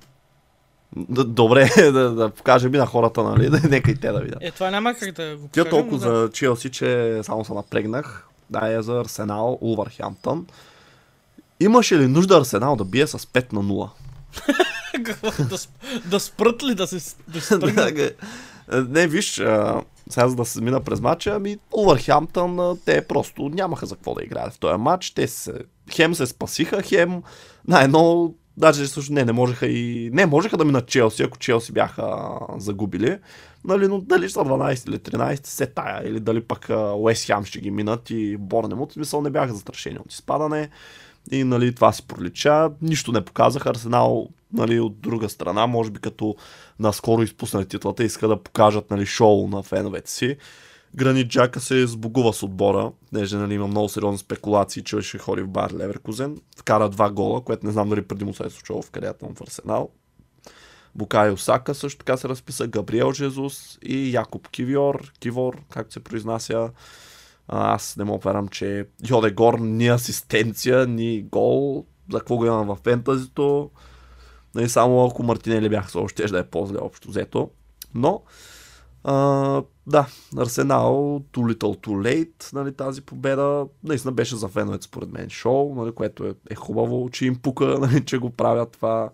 Добре, да, да покажем и на хората, нали? Нека и те да видят. Е, това няма как да го покажем. толкова да... за Челси, че само се напрегнах. Да, е за Арсенал, Улвърхемптън. Имаше ли нужда Арсенал да бие с 5 на 0? да, да спрат ли да се да Не, виж, сега за да се мина през матча, ами Улвърхемптън, те просто нямаха за какво да играят в този матч. Те се, хем се спасиха, хем на едно, даже също не, не можеха и, не, можеха да минат Челси, ако Челси бяха загубили. Нали, но дали са 12 или 13, се тая, или дали пък Уест Хем ще ги минат и Борнемут, смисъл не бяха застрашени от изпадане. И нали, това се пролича. Нищо не показаха. Арсенал нали, от друга страна, може би като наскоро изпуснали титлата, иска да покажат нали, шоу на феновете си. Гранит Джака се сбогува с отбора, неже нали, има много сериозни спекулации, че ще ходи в Бар Леверкузен. Вкара два гола, което не знам дали преди му се е случило в кариерата му в Арсенал. Букай Осака също така се разписа, Габриел Жезус и Якоб Кивиор, Кивор, както се произнася. Аз не мога верам, че Йодегор ни асистенция, ни гол. За какво го имам в фентазито? Нали, само ако Мартинели бяха с още да е по-зле общо взето. Но, а, да, Арсенал, too little too late, нали, тази победа, наистина беше за феновете според мен шоу, нали, което е, е хубаво, че им пука, нали, че го правят това.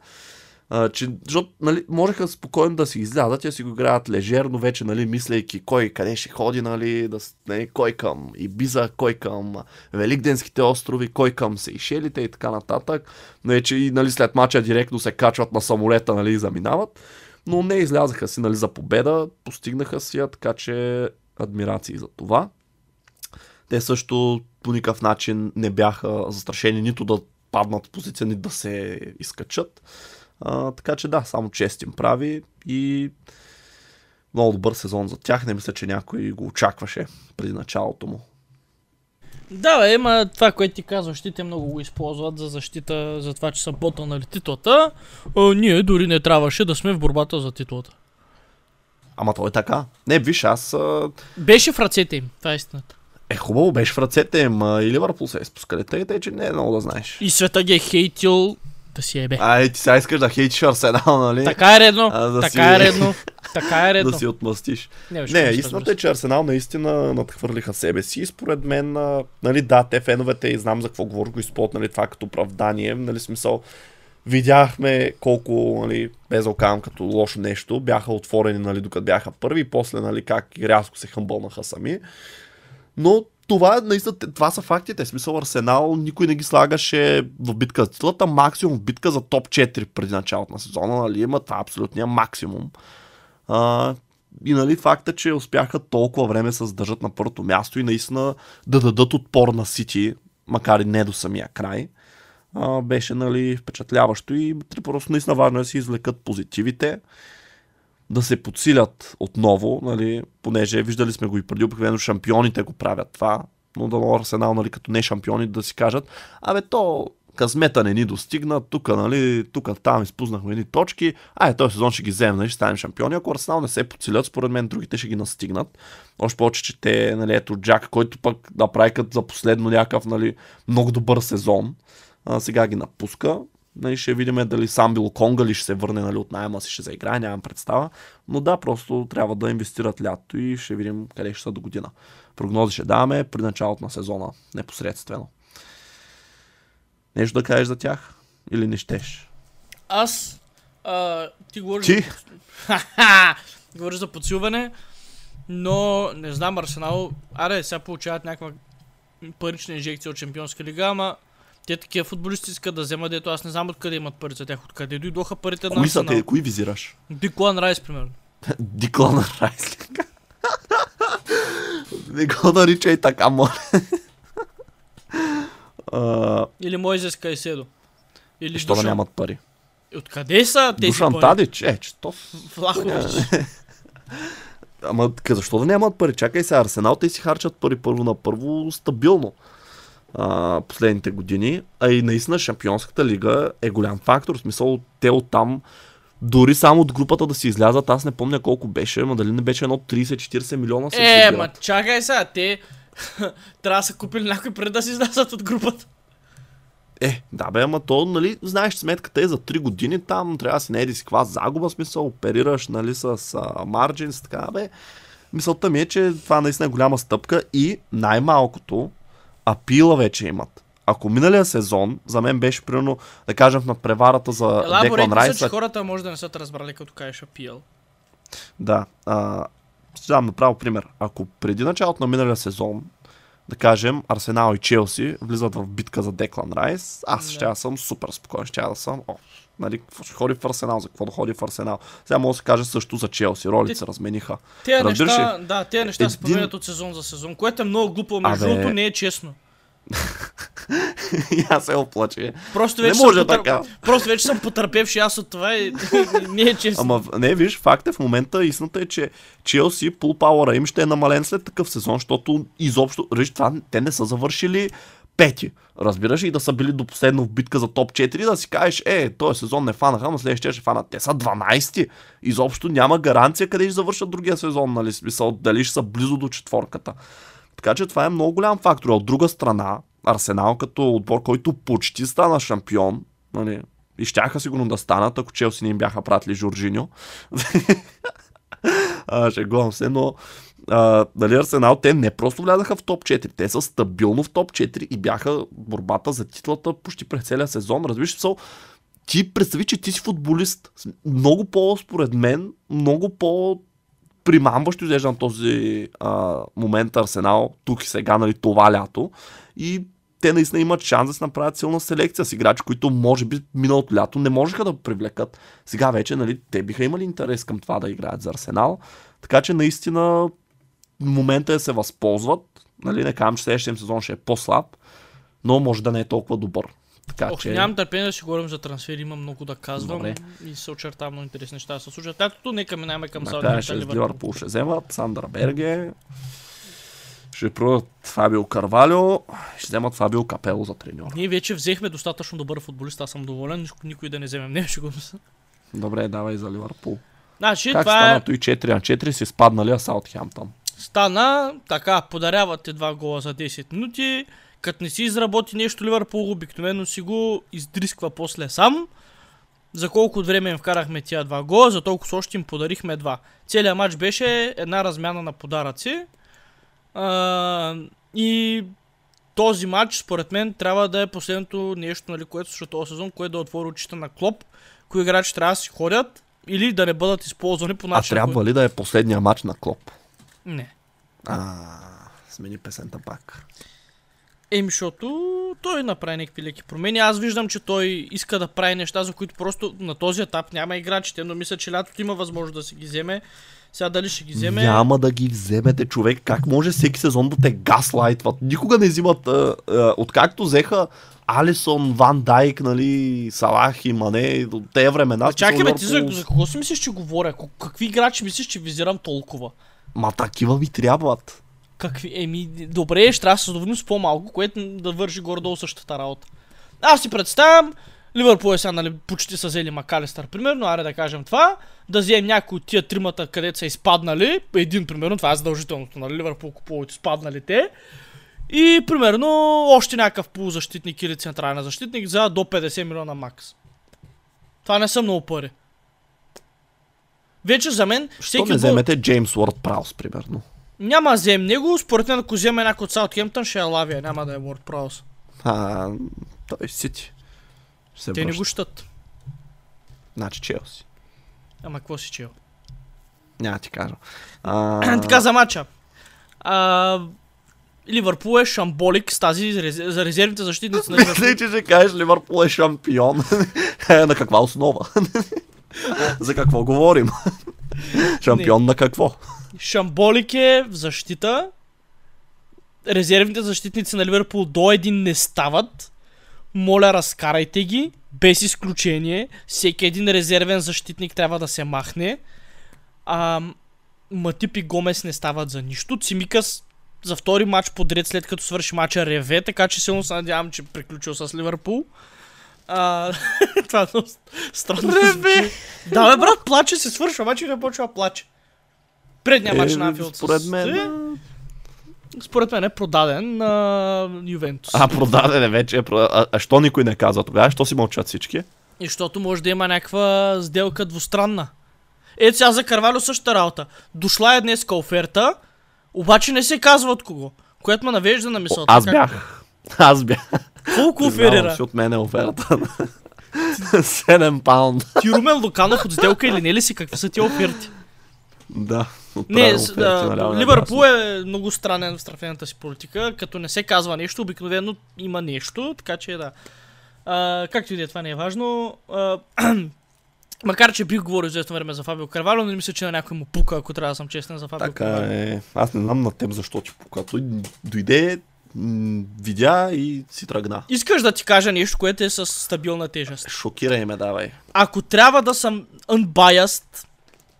Че, защото, нали, можеха спокойно да си излязат и си го играят лежерно, вече, нали, мислейки кой къде ще ходи, нали, да, нали, кой към Ибиза, кой към Великденските острови, кой към Сейшелите и така нататък. Нали, че и нали, след мача директно се качват на самолета нали, и заминават. но не излязаха си нали, за победа, постигнаха си я, така че адмирации за това. Те също по никакъв начин не бяха застрашени нито да паднат в позиция, нито да се изкачат. А, така че да, само чест им прави и много добър сезон за тях. Не мисля, че някой го очакваше преди началото му. Да, има това, което ти казваш, те много го използват за защита, за това, че са потънали титлата. А, ние дори не трябваше да сме в борбата за титлата. Ама то е така. Не, виж, аз... А... Беше в ръцете им, това е истината. Е, хубаво, беше в ръцете им а, и Ливърпул се е спускали. Тъй, тъй, че не е много да знаеш. И света ги е хейтил да си ебе. А, е, ти сега искаш да хейтиш Арсенал, нали? Така е редно, А, да така си- е редно, така е редно. да си отмъстиш. Не, Не, истината е, че Арсенал наистина надхвърлиха себе си. Според мен, нали, да, те феновете и знам за какво говоря, го използват, нали, това като оправдание, нали, смисъл. Видяхме колко, нали, без казвам като лошо нещо, бяха отворени, нали, докато бяха първи, после, нали, как рязко се хъмбълнаха сами. Но това, наистина, това са фактите. В смисъл Арсенал никой не ги слагаше в битка за титлата, максимум в битка за топ 4 преди началото на сезона, нали, има това е абсолютния максимум. А, и нали факта, че успяха толкова време се задържат на първото място и наистина да дадат отпор на Сити, макар и не до самия край, а, беше нали, впечатляващо и три просто наистина важно е да си извлекат позитивите, да се подсилят отново, нали, понеже виждали сме го и преди, обикновено шампионите го правят това, но да Арсенал, нали, като не шампиони, да си кажат, абе то късмета не ни достигна, тук, нали, тук там изпуснахме едни точки, ай, този сезон ще ги вземем, нали, ще станем шампиони. Ако Арсенал не се подсилят, според мен другите ще ги настигнат. Още повече, че те, нали, ето Джак, който пък да прави като за последно някакъв, нали, много добър сезон, а, сега ги напуска. Нали, ще видим дали сам бил Конга ли ще се върне нали, от найема си, ще заиграе, нямам представа. Но да, просто трябва да инвестират лято и ще видим къде ще са до година. Прогнози ще даваме при началото на сезона, непосредствено. Нещо да кажеш за тях? Или не щеш? Аз, а, ти говориш... Ти? Ха-ха! говориш за подсилване, но не знам, Арсенал, аре, сега получават някаква парична инжекция от Чемпионска лига, ама те такива футболисти искат да вземат, дето аз не знам откъде имат пари за тях, откъде дойдоха парите на Кои са те? Кои визираш? Диклан Райс, примерно. Диклана Райслинг. не го наричай така, моля. Или Мойзес Кайседо. Или Що да нямат пари? Откъде са тези Душан пари? Тадич? Е, че то... Влахович. Ама защо да нямат пари? Чакай се, Арсенал те си харчат пари първо на първо стабилно а, последните години. А и наистина Шампионската лига е голям фактор. В смисъл, те оттам дори само от групата да си излязат, аз не помня колко беше, но дали не беше едно 30-40 милиона се Е, ма чакай сега, те трябва да са купили някой преди да си излязат от групата. Е, да бе, ама то, нали, знаеш, сметката е за 3 години, там трябва да си не еди си каква загуба, смисъл, оперираш, нали, с марджинс, така, бе. Мисълта ми е, че това наистина е голяма стъпка и най-малкото апила вече имат. Ако миналия сезон, за мен беше примерно, да кажем, в надпреварата за Деклан Райс, че хората може да не са те разбрали, като кажеш апил. Да. А, ще дам направо пример. Ако преди началото на миналия сезон, да кажем, Арсенал и Челси влизат в битка за Деклан Райс, аз Да. ще да съм супер спокоен, ще да съм, о, нали, ще ходи в Арсенал, за какво да ходи в Арсенал. Сега мога да се каже също за Челси, ролите се размениха. Разбираш неща, да, тези неща се Един- променят от сезон за сезон, което е много глупо, между Абе. другото не е честно. и аз се оплаче. Просто Не вече, може съм, така. просто вече съм потърпевши аз от това и не е честно. Ама не, виж, факт е в момента, истината е, че Челси, пул пауъра им ще е намален след такъв сезон, защото изобщо, виж, това, те не са завършили пети. Разбираш и да са били до последно в битка за топ 4, да си кажеш, е, този сезон не фанаха, но следващия ще фанат. Те са 12-ти. Изобщо няма гаранция къде ще завършат другия сезон, нали? Смисъл, дали ще са близо до четворката. Така че това е много голям фактор. От друга страна, Арсенал като отбор, който почти стана шампион, нали, и щяха сигурно да станат, ако Челси не им бяха пратили Жоржиньо. шегувам се, но а, нали, Арсенал, те не просто влязаха в топ 4, те са стабилно в топ 4 и бяха борбата за титлата почти през целия сезон. Разбираш, смисъл, ти представи, че ти си футболист. Много по, според мен, много по примамващо изглежда на този а, момент Арсенал, тук и сега, нали, това лято. И те наистина имат шанс да се направят силна селекция с играчи, които може би миналото лято не можеха да привлекат. Сега вече, нали, те биха имали интерес към това да играят за Арсенал. Така че наистина момента да се възползват. Нали, не казвам, че следващия сезон ще е по-слаб, но може да не е толкова добър. Така, Ох, че... нямам търпение да си говорим за трансфери, има много да казвам Добре. и се очертава много интересни неща да се случат. Лятото нека минаваме към Саутгемптън с Ливърпул ще вземат, Сандър Берге, ще продадат Фабио Карвалио, ще вземат Фабио Капело за треньор. Ние вече взехме достатъчно добър футболист, аз съм доволен, никой- да не вземем. Не, ще го. Добре, давай за Ливърпул. Значи, как това стана е, той 4 на 4 си спаднали, а Саутхемптън? Стана така, подарявате два гола за 10 минути, като не си изработи нещо Ливърпул, обикновено си го издрисква после сам. За колко време им вкарахме тия два гола, за толкова още им подарихме два. Целият матч беше една размяна на подаръци. А, и този матч, според мен, трябва да е последното нещо, нали, което слуша този сезон, което да отвори очите на Клоп, кои играчи трябва да си ходят или да не бъдат използвани по А начин. трябва ли да е последния матч на Клоп? Не. А, смени песента пак. Еми, защото той направи някакви леки промени. Аз виждам, че той иска да прави неща, за които просто на този етап няма играчите, но мисля, че лятото има възможност да си ги вземе. Сега дали ще ги вземе... Няма да ги вземете, човек. Как може всеки сезон да те гаслайтват? Никога не взимат. А, а, откакто взеха Алисон, Ван Дайк, нали, Салах и Мане, от тези времена. А, чакай, бе, ти за, за кого си мислиш, че говоря? Какви играчи мислиш, че визирам толкова? Ма такива ви трябват. Какви? Еми, добре, ще трябва да се задоволим с по-малко, което да върши горе-долу същата работа. Аз си представям, Ливърпул е сега, нали, почти са взели Макалистър, примерно, аре да кажем това, да вземем някой от тия тримата, където са изпаднали, един примерно, това е задължителното, нали, Ливърпул купуват изпадналите, и примерно още някакъв полузащитник или централен защитник за до 50 милиона макс. Това не са много пари. Вече за мен Що всеки не гол- вземете Джеймс Уорд Праус, примерно? няма да вземем него, според мен ако вземе някой от Саутхемптън ще е Лавия, няма да е Уорд Праус. А, той Сити. Те не връща. го щат. Значи Челси. Ама какво си чел? Няма ти кажа. А, така за матча. А, Ливърпул е шамболик с тази за резервните защитници на Ливърпул. Мисля, че ще кажеш Ливърпул е шампион. На каква основа? За какво говорим? Шампион на какво? Шамболик е в защита. Резервните защитници на Ливърпул до един не стават. Моля, разкарайте ги. Без изключение. Всеки един резервен защитник трябва да се махне. А, Матип и Гомес не стават за нищо. Цимикас за втори матч подред след като свърши матча реве, така че силно се надявам, че приключил с Ливърпул. А, това е много странно. Реве! Да, бе, брат, плаче, се свършва, обаче не почва плаче. Предния матч на Анфилд. Е, според мен... Е, Според мен е продаден на Ювентус. А, продаден е вече. е А, а, що никой не казва тогава? Що си мълчат всички? И защото може да има някаква сделка двустранна. Ето сега за Карвалю същата работа. Дошла е днеска оферта, обаче не се казва от кого. Което ме навежда на мисълта. аз бях. Аз бях. Колко оферира? си от мен е оферата. 7 паунда. Ти Румен Луканов от сделка или не ли си? Какви са ти оферти? Да. Не, отправям с- оферти да, наляво и Ливърпул е много странен в страфената си политика. Като не се казва нещо, обикновено има нещо, така че да. А, както и да е, това не е важно. А, макар, че бих говорил известно време за Фабио Карвалю, но не мисля, че на някой му пука, ако трябва да съм честен за Фабио Така Карвалю. е. Аз не знам на теб защо ти пука. Той дойде, м, видя и си тръгна. Искаш да ти кажа нещо, което е с стабилна тежест. Шокирай ме, давай. Ако трябва да съм unbiased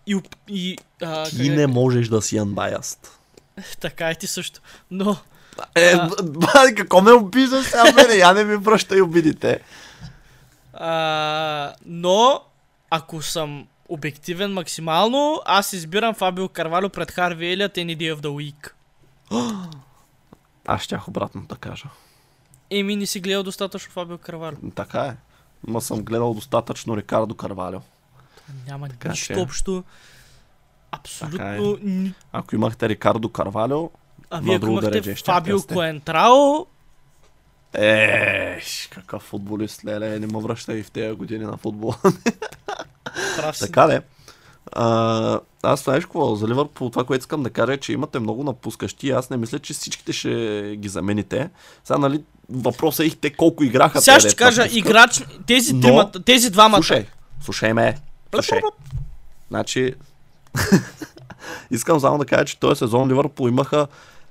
и... и а, Ти да- не можеш да си unbiased. Така е ти също. Но Е, А. какво ме обиждаш сега мене? Я не ми връщай обидите. А, но, ако съм обективен максимално, аз избирам Фабио Карвалю пред Харви Елият Any Day of the Week. Аз щях обратно да кажа. Еми, не си гледал достатъчно Фабио Карвалю. Така е. Ма съм гледал достатъчно Рикардо Карвалио. Няма Така нищо че- общо. Така Абсолютно. ни- Ако имахте Рикардо Карвалио, А вие ако имахте Фабио да сте. Коентрао, е, какъв футболист, леле, не ме връщай в тези години на футбола. прав си. така де. А, аз знаеш какво, за Ливърпул това, което искам да кажа е, че имате много напускащи. Аз не мисля, че всичките ще ги замените. Сега, нали, въпросът е те колко играха. Сега ще кажа, напускат. играч, тези, Но- тримата, тези двамата. Слушай, слушай ме. Слушай. Значи, искам само да кажа, че този сезон Ливърпул имаха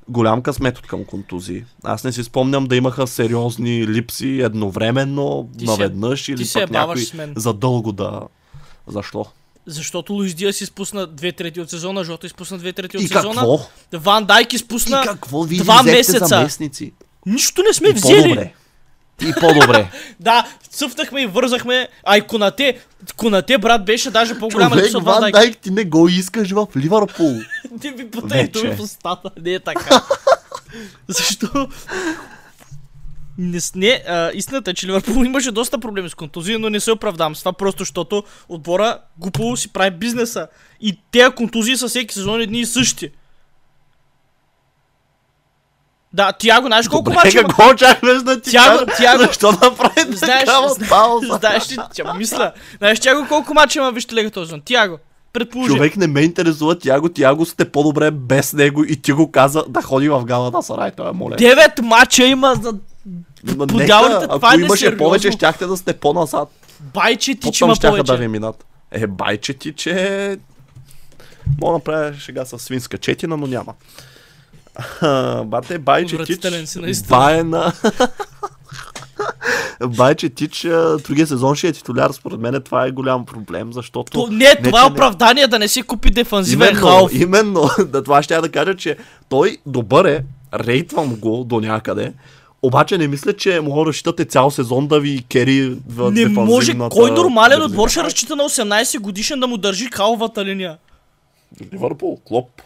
голям късмет от към контузии. Аз не си спомням да имаха сериозни липси едновременно, Ти се- наведнъж ти или се пък някой задълго да... Защо? Защото Луис Диас изпусна две трети от сезона, Жота изпусна две трети от И сезона. какво? Ван Дайк И изпусна какво ви два месеца. заместници? Нищо не сме И взели. по-добре. И по-добре. Да, цъфнахме и вързахме. А и Конате, Конате, брат, беше даже по-голяма Човек, Ван Ван Дайк. Дайк ти не го искаш в Ливърпул. Ти ми Вече. думи в устата. Не е така. Защо? Не, не а, истината е, че Ливърпул имаше доста проблеми с контузии, но не се оправдавам с това, просто защото отбора глупо си прави бизнеса. И тези контузии са всеки сезон едни и същи. Да, Тиаго, знаеш колко Добре, мача има? какво очакваш да ти Тяго- кажа? Тяго- Защо направи Знаеш, такава пауза? знаеш тя мисля, знаеш Тиаго колко мача има вижте лега този сезон? Тиаго, предположи. Човек не ме интересува Тяго, Тяго сте по-добре без него и ти го каза да ходи в Галата Сарай, той е моля. Девет мача има за Ма нека, това ако е имаше повече, щяхте да сте по-назад. байче ти, че има повече. да ви минат. Е, байче ти, че... Мога да направя шега с свинска четина, но няма. Бате, байче тич, Отвратителен си, наистина. бае на... Байче Тич, другия сезон ще е титуляр, според мен това е голям проблем, защото... То, не, това е че не- оправдание да не си купи дефанзивен Именно, халф. именно, да това ще я да кажа, че той добър е, рейтвам го до някъде, обаче не мисля, че мога да разчитате цял сезон да ви кери в Не може, кой нормален отбор ще разчита на 18 годишен да му държи халвата линия? Ливърпул, Клоп.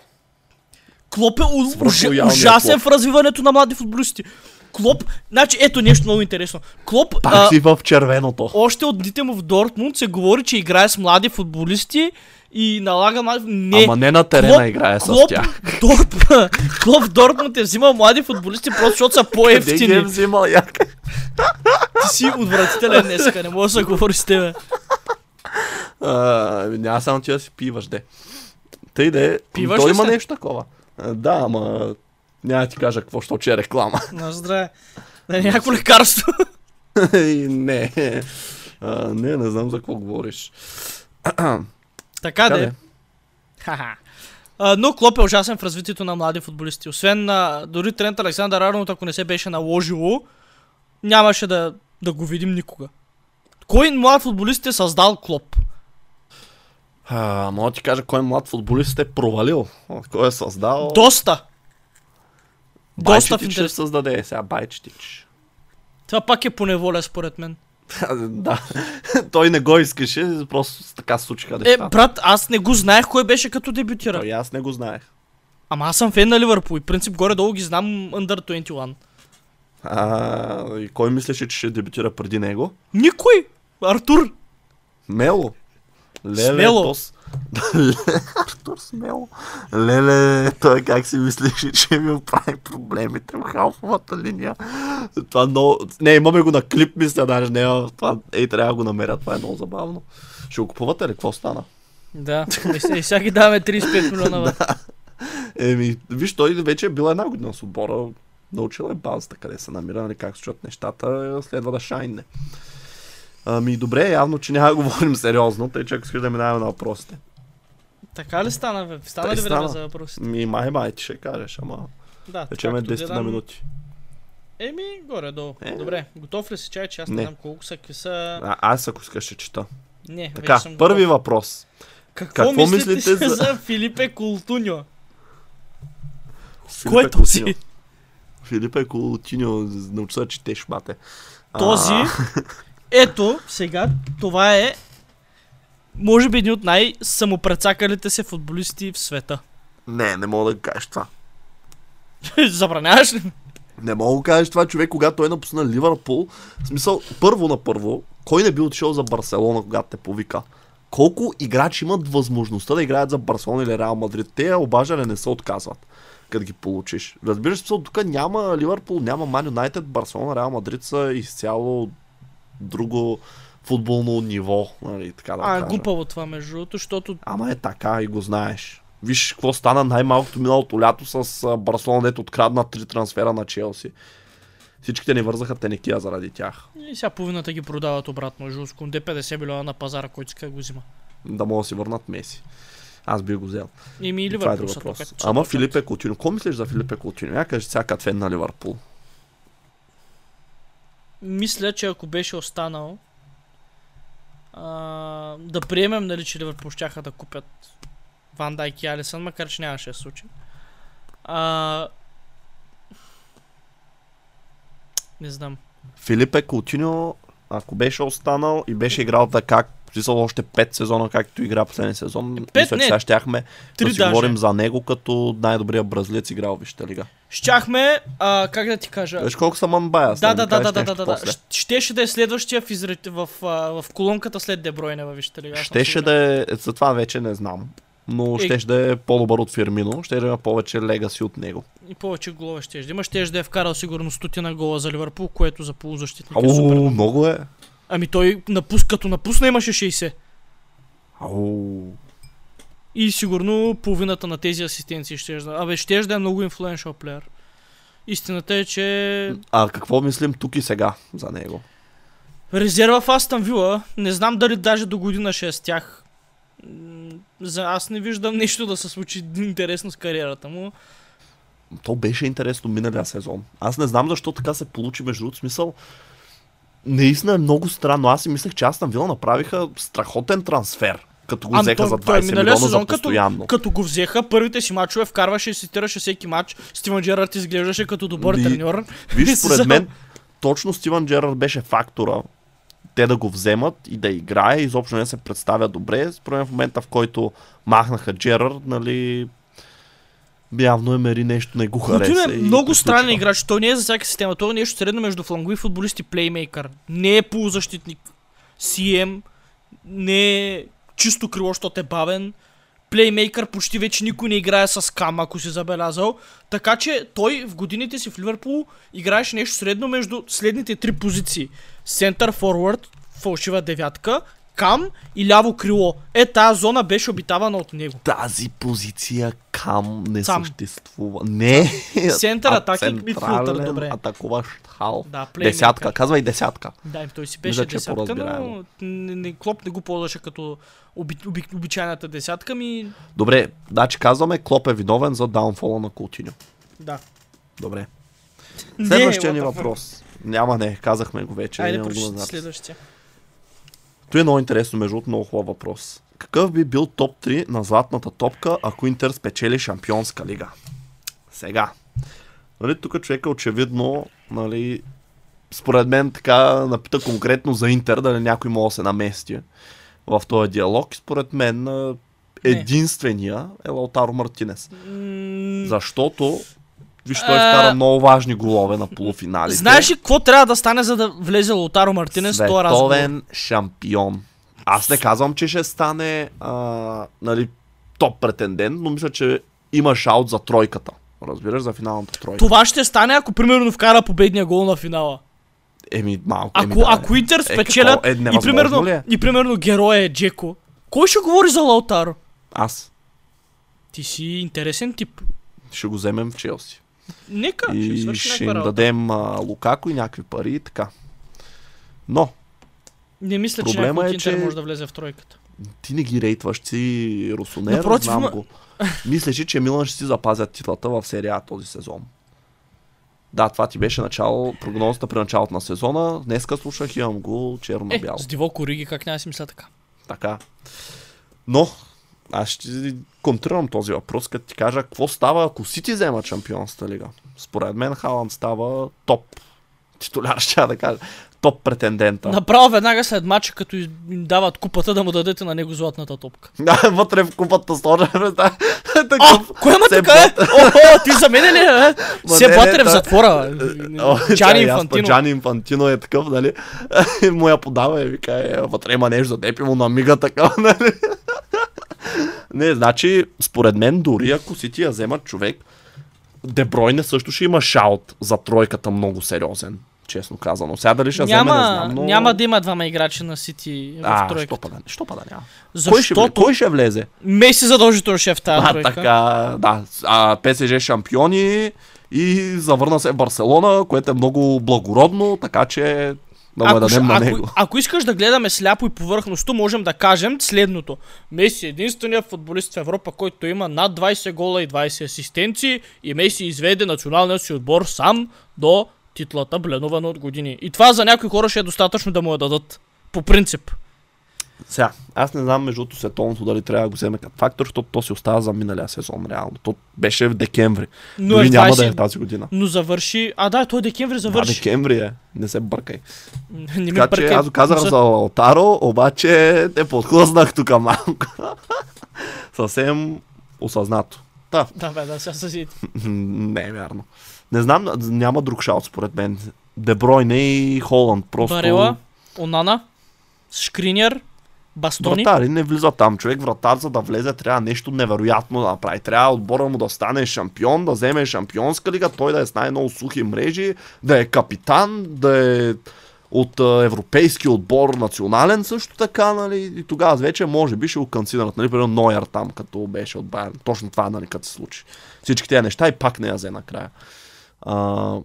Клоп е уж, ужасен Клоп. в развиването на млади футболисти. Клоп, значи ето нещо много интересно. Клоп, Пак а, си в червеното. още от дните му в Дортмунд се говори, че играе с млади футболисти и налага млади... Не, Ама не на терена играе с Клоп, тях. Дорт, Клоп Дортмунд е взимал млади футболисти просто защото са Къде ги е по-ефтини. взимал як? Ти си отвратителен днеска, не мога да говори с тебе. Ами Няма само ти да си пиваш, де. Тъй де, Пиваш той има се? нещо такова. Да, ама няма ти кажа какво, що че е реклама. На здраве. Да, някакво лекарство. Не. А, не, не знам за какво говориш. така Къде? де. Ха-ха. А, но Клоп е ужасен в развитието на млади футболисти. Освен на дори Трент Александър Арнолд, ако не се беше наложило, нямаше да, да го видим никога. Кой млад футболист е създал Клоп? А, мога да ти кажа кой млад футболист е провалил. Кой е създал? Доста. доста в Байчетич ще създаде сега Байчетич. Това пак е по неволя, според мен. Да. Той не го искаше, просто така се случиха Е, нещата. брат, аз не го знаех кой беше като дебютира. Той аз не го знаех. Ама аз съм фен на Ливърпул и принцип горе-долу ги знам Under 21. А, и кой мислеше, че ще дебютира преди него? Никой! Артур! Мело. Леле, Смело. то с- Артур Смело. Леле, той как си мислеше, че ми оправи проблемите в халфовата линия. Това много... Не, имаме го на клип, мисля, даже не. Това... Ей, трябва да го намеря, това е много забавно. Ще го купувате ли? Какво стана? Да, и сега ги даваме 35 милиона. бе. Еми, виж, той вече е бил една година с отбора. Научил е базата, къде се намира, нали, как се чуят нещата, следва да шайне. Ами добре, явно, че няма да говорим сериозно, тъй че ако искаш да минаваме на въпросите. Така ли стана, бе? Стана Тъй ли време стана. за въпросите? Ми, май, май, ти ще кажеш, ама Да, вече ме както 10 на гледам- минути. Еми, горе-долу. Е. Добре, готов ли си чай, че аз не, Не. знам колко са, какви са... А, аз ако искаш ще чета. Не, Така, вече съм първи готов. въпрос. Какво, какво мислите, мислите за... за- Филипе Култуньо? Кой е този? Филипе Култиньо, научи се четеш, бате. А, Този, ето, сега, това е, може би един от най-самопрецакалите се футболисти в света. Не, не мога да кажеш това. Забраняваш ли? Не мога да кажеш това човек, когато той напусна Ливърпул. В смисъл, първо на първо, кой не би отишъл за Барселона, когато те повика? Колко играчи имат възможността да играят за Барселона или Реал Мадрид? Те обаждане не се отказват, като ги получиш. Разбираш, смисъл, тук няма Ливърпул, няма Ман Юнайтед, Барселона, Реал Мадрид са изцяло друго, футболно ниво, нали, така да А, кажа. глупаво това между другото, защото Ама е така и го знаеш. Виж какво стана най-малкото миналото лято с Барселона, дето открадна три трансфера на Челси. Всичките ни вързаха тенекия заради тях. и сега половината ги продават обратно. Жус Конде 50 милиона на пазара, който иска го взима. Да могат да си върнат Меси. Аз би го взел. И ми и е Ливърпул друг са въпрос. тук. Ама Филипе Кутино. Какво мислиш за Филипе Кутино? Я кажи сега фен на Ливърпул. Мисля, че ако беше останал, а, да приемем, нали, че Ливърпул щяха да купят Ван Дайк и Алисън, макар че нямаше да случи. А, не знам. Филипе Кутино, ако беше останал и беше играл така, смисъл още 5 сезона, както игра последния сезон, Пет, мисля, че не. сега щяхме да си даже. говорим за него като най-добрия бразилец играл в Висшата лига. Щяхме, а, как да ти кажа? Виж колко са манбая. Да, да, да, да, да, да, да, да. Щ- Щеше да е следващия в, изре... в, а, в колонката след Дебройне във Висшата лига. съм Щеше да е, за това вече не знам. Но Е. щеше да е по-добър от Фирмино, ще да има повече легаси от него. И повече голове ще да има. Ще да е вкарал сигурно стотина гола за Ливърпул, което за полузащитник е супер. Много е. Ами той напус, като напусна имаше 60. Ау. И сигурно половината на тези асистенции ще да... Абе, ще да е много инфлуеншъл плеер. Истината е, че А какво мислим тук и сега за него? резерва в Астан Вила, не знам дали даже до година ще е с тях. За аз не виждам нещо да се случи интересно с кариерата му. То беше интересно миналия сезон. Аз не знам защо така се получи между другото смисъл. Наистина е много странно. Аз си мислех, че Астан Вила направиха страхотен трансфер. Като го взеха за той 20 миналия милиона за сезон, като- постоянно. Като го взеха, първите си мачове вкарваше и цитираше всеки матч. Стивън Джерард изглеждаше като добър Ми, треньор. Виж, според мен, точно Стивън Джерард беше фактора те да го вземат и да играе, изобщо не се представя добре. Според мен в момента, в който махнаха Джерард, нали, явно Емери нещо не го хареса. Кутин е много го странен играч. Той не е за всяка система. Той е нещо средно между флангови футболист и плеймейкър. Не е полузащитник. CM. Не е чисто крило, защото е бавен. Плеймейкър почти вече никой не играе с кам, ако си забелязал. Така че той в годините си в Ливърпул играеше нещо средно между следните три позиции. Център форвард, фалшива девятка, кам и ляво крило. Е, тази зона беше обитавана от него. Тази позиция кам не Сам. съществува. Не. Център, атаки, мидфилдър, добре. Атакуващ хал. Да. Десятка, казвай десятка. Да, той си Мисля, беше е десятка, но не, не, Клоп не го ползваше като оби, оби, обичайната десятка ми. Добре, значи казваме, Клоп е виновен за даунфола на Кутиньо. Да. Добре. Следващия ни въпрос. Няма не, казахме го вече. Айде, прочети следващия. Той е много интересно, между другото, много хубав въпрос. Какъв би бил топ 3 на златната топка, ако Интер спечели Шампионска лига? Сега. Нали, тук човека очевидно, нали, според мен така напита конкретно за Интер, дали някой може да се намести в този диалог. И според мен единствения е Лаутаро Мартинес. Защото, виж, той А, вкара много важни голове на полуфиналите. Знаеш ли какво трябва да стане, за да влезе Лотаро Мартинес в този разговор? Шампион. Аз не казвам, че ще стане а, нали, топ претендент, но мисля, че има шаут за тройката. Разбираш, за финалната тройка. Това ще стане, ако примерно вкара победния гол на финала. Еми, малко. Ако, еми, да, ако Интер какво? спечелят Е, и, невъзможно примерно, е? и примерно героя е Джеко, кой ще говори за Лаутаро? Аз Ти си интересен тип. ще го вземем в Челси. Нека, И ще им работа. дадем а, Лукако и някакви пари и така. Но, Не мисля, че Проблема някой от е, Интер че- може да влезе в тройката. ти не ги рейтваш, си русонер, Напротив, знам го. Мислиш ли, че Милан ще си запазят титлата в серия този сезон? Да, това ти беше начало, прогнозата при началото на сезона. Днеска слушах, имам го черно на Е, с Дивок Ориги, как няма си мисля така? Така. Но, аз ще контрирам този въпрос, като ти кажа, какво става, ако Сити взема Чемпионската лига? Според мен Халанд става топ титуляр, ще да кажа. Топ претендента. Направо веднага след матча, като им дават купата, да му дадете на него златната топка. Да, вътре в купата сложа. да, такъв. кой ма така е? О, ти за мен ли е? Се не, в затвора. О, Джани Инфантино. Джани Инфантино е такъв, нали? Му я подава и вика, е, вътре има нещо за теб и му намига така, нали? Не, значи, според мен, дори ако си ти я вземат човек, Дебройне също ще има шаут за тройката много сериозен. честно казано. Сега дали ще вземе, не Няма, знам, но... няма да има двама играчи на Сити в А, тройката. що пада, що пада няма. Кой ще, влезе? Защото Кой ще влезе? Меси задължително ще е в тази А, тройка. така, да. А, ПСЖ шампиони и завърна се в Барселона, което е много благородно, така че да Ако, дадем на ако, него. ако искаш да гледаме сляпо и повърхностно, можем да кажем следното. Меси е единственият футболист в Европа, който има над 20 гола и 20 асистенции и Меси изведе националния си отбор сам до титлата, бленувана от години. И това за някои хора ще е достатъчно да му я дадат. По принцип. Сега, аз не знам между световното дали трябва да го вземе като фактор, защото то си остава за миналия сезон, реално. То беше в декември. Но Дори е няма 20... да е тази година. Но завърши... А да, той декември Да, завърши. декември е. Не се бъркай. Не ми Така че бъркай. аз го казах за Лаутаро, обаче те подхлъзнах тук малко. Съвсем осъзнато. Да, Да, бе, да, сега се не е вярно. Не знам, няма друг шаут според мен. Дебройне и Холанд. Просто... Барела, Онана, Шкринер, Бастони. Вратари не влиза там. Човек вратар, за да влезе, трябва нещо невероятно да направи. Трябва отбора му да стане шампион, да вземе шампионска лига, той да е с най-много сухи мрежи, да е капитан, да е от европейски отбор национален също така, нали, и тогава вече може би ще го канцидерат, нали, примерно Нойер там, като беше от Байерн. Точно това, нали, като се случи. Всички тези неща и пак не я взе накрая. А,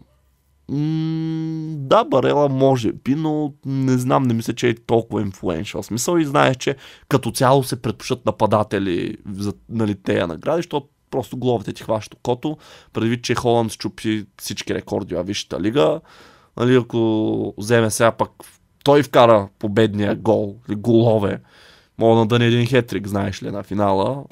да, Барела може би, но не знам, не мисля, че е толкова инфлуеншъл. Смисъл и знаеш, че като цяло се предпочитат нападатели за нали, тея награди, защото просто главите ти хващат окото, предвид, че Холанд щупи всички рекорди във Висшата лига. Нали, ако вземе сега пък той вкара победния гол или голове, мога да дъне един хетрик, знаеш ли, на финала,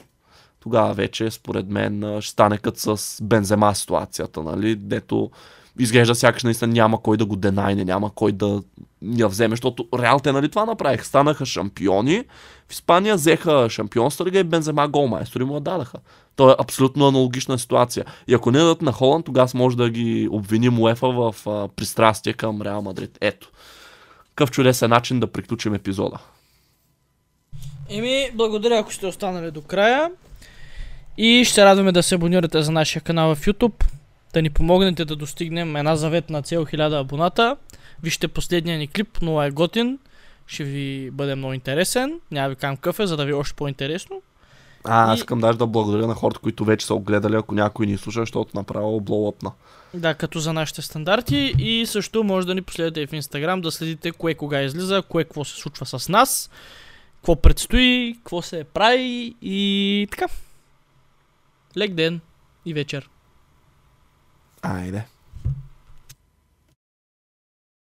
тогава вече, според мен, ще стане като с Бензема ситуацията, нали, дето изглежда сякаш наистина няма кой да го денайне, няма кой да я вземе, защото Реал те нали това направих. Станаха шампиони, в Испания взеха шампионска лига и Бензема голмайстори му я дадаха. То е абсолютно аналогична ситуация. И ако не дадат на Холанд, тогава може да ги обвиним УЕФА в а, пристрастие към Реал Мадрид. Ето. Какъв чудесен начин да приключим епизода. Еми, благодаря ако сте останали до края. И ще радваме да се абонирате за нашия канал в YouTube. Да ни помогнете да достигнем една заветна цел 1000 абоната. Вижте последния ни клип, но е готин. Ще ви бъде много интересен. Няма ви кам какъв е, за да ви е още по-интересно. А, аз искам даже да благодаря на хората, които вече са огледали, ако някой ни слуша, защото направо блоуъпна. Да, като за нашите стандарти. И също може да ни последвате и в Instagram, да следите кое кога излиза, кое какво се случва с нас, какво предстои, какво се прави и така. Лек ден и вечер. Айде.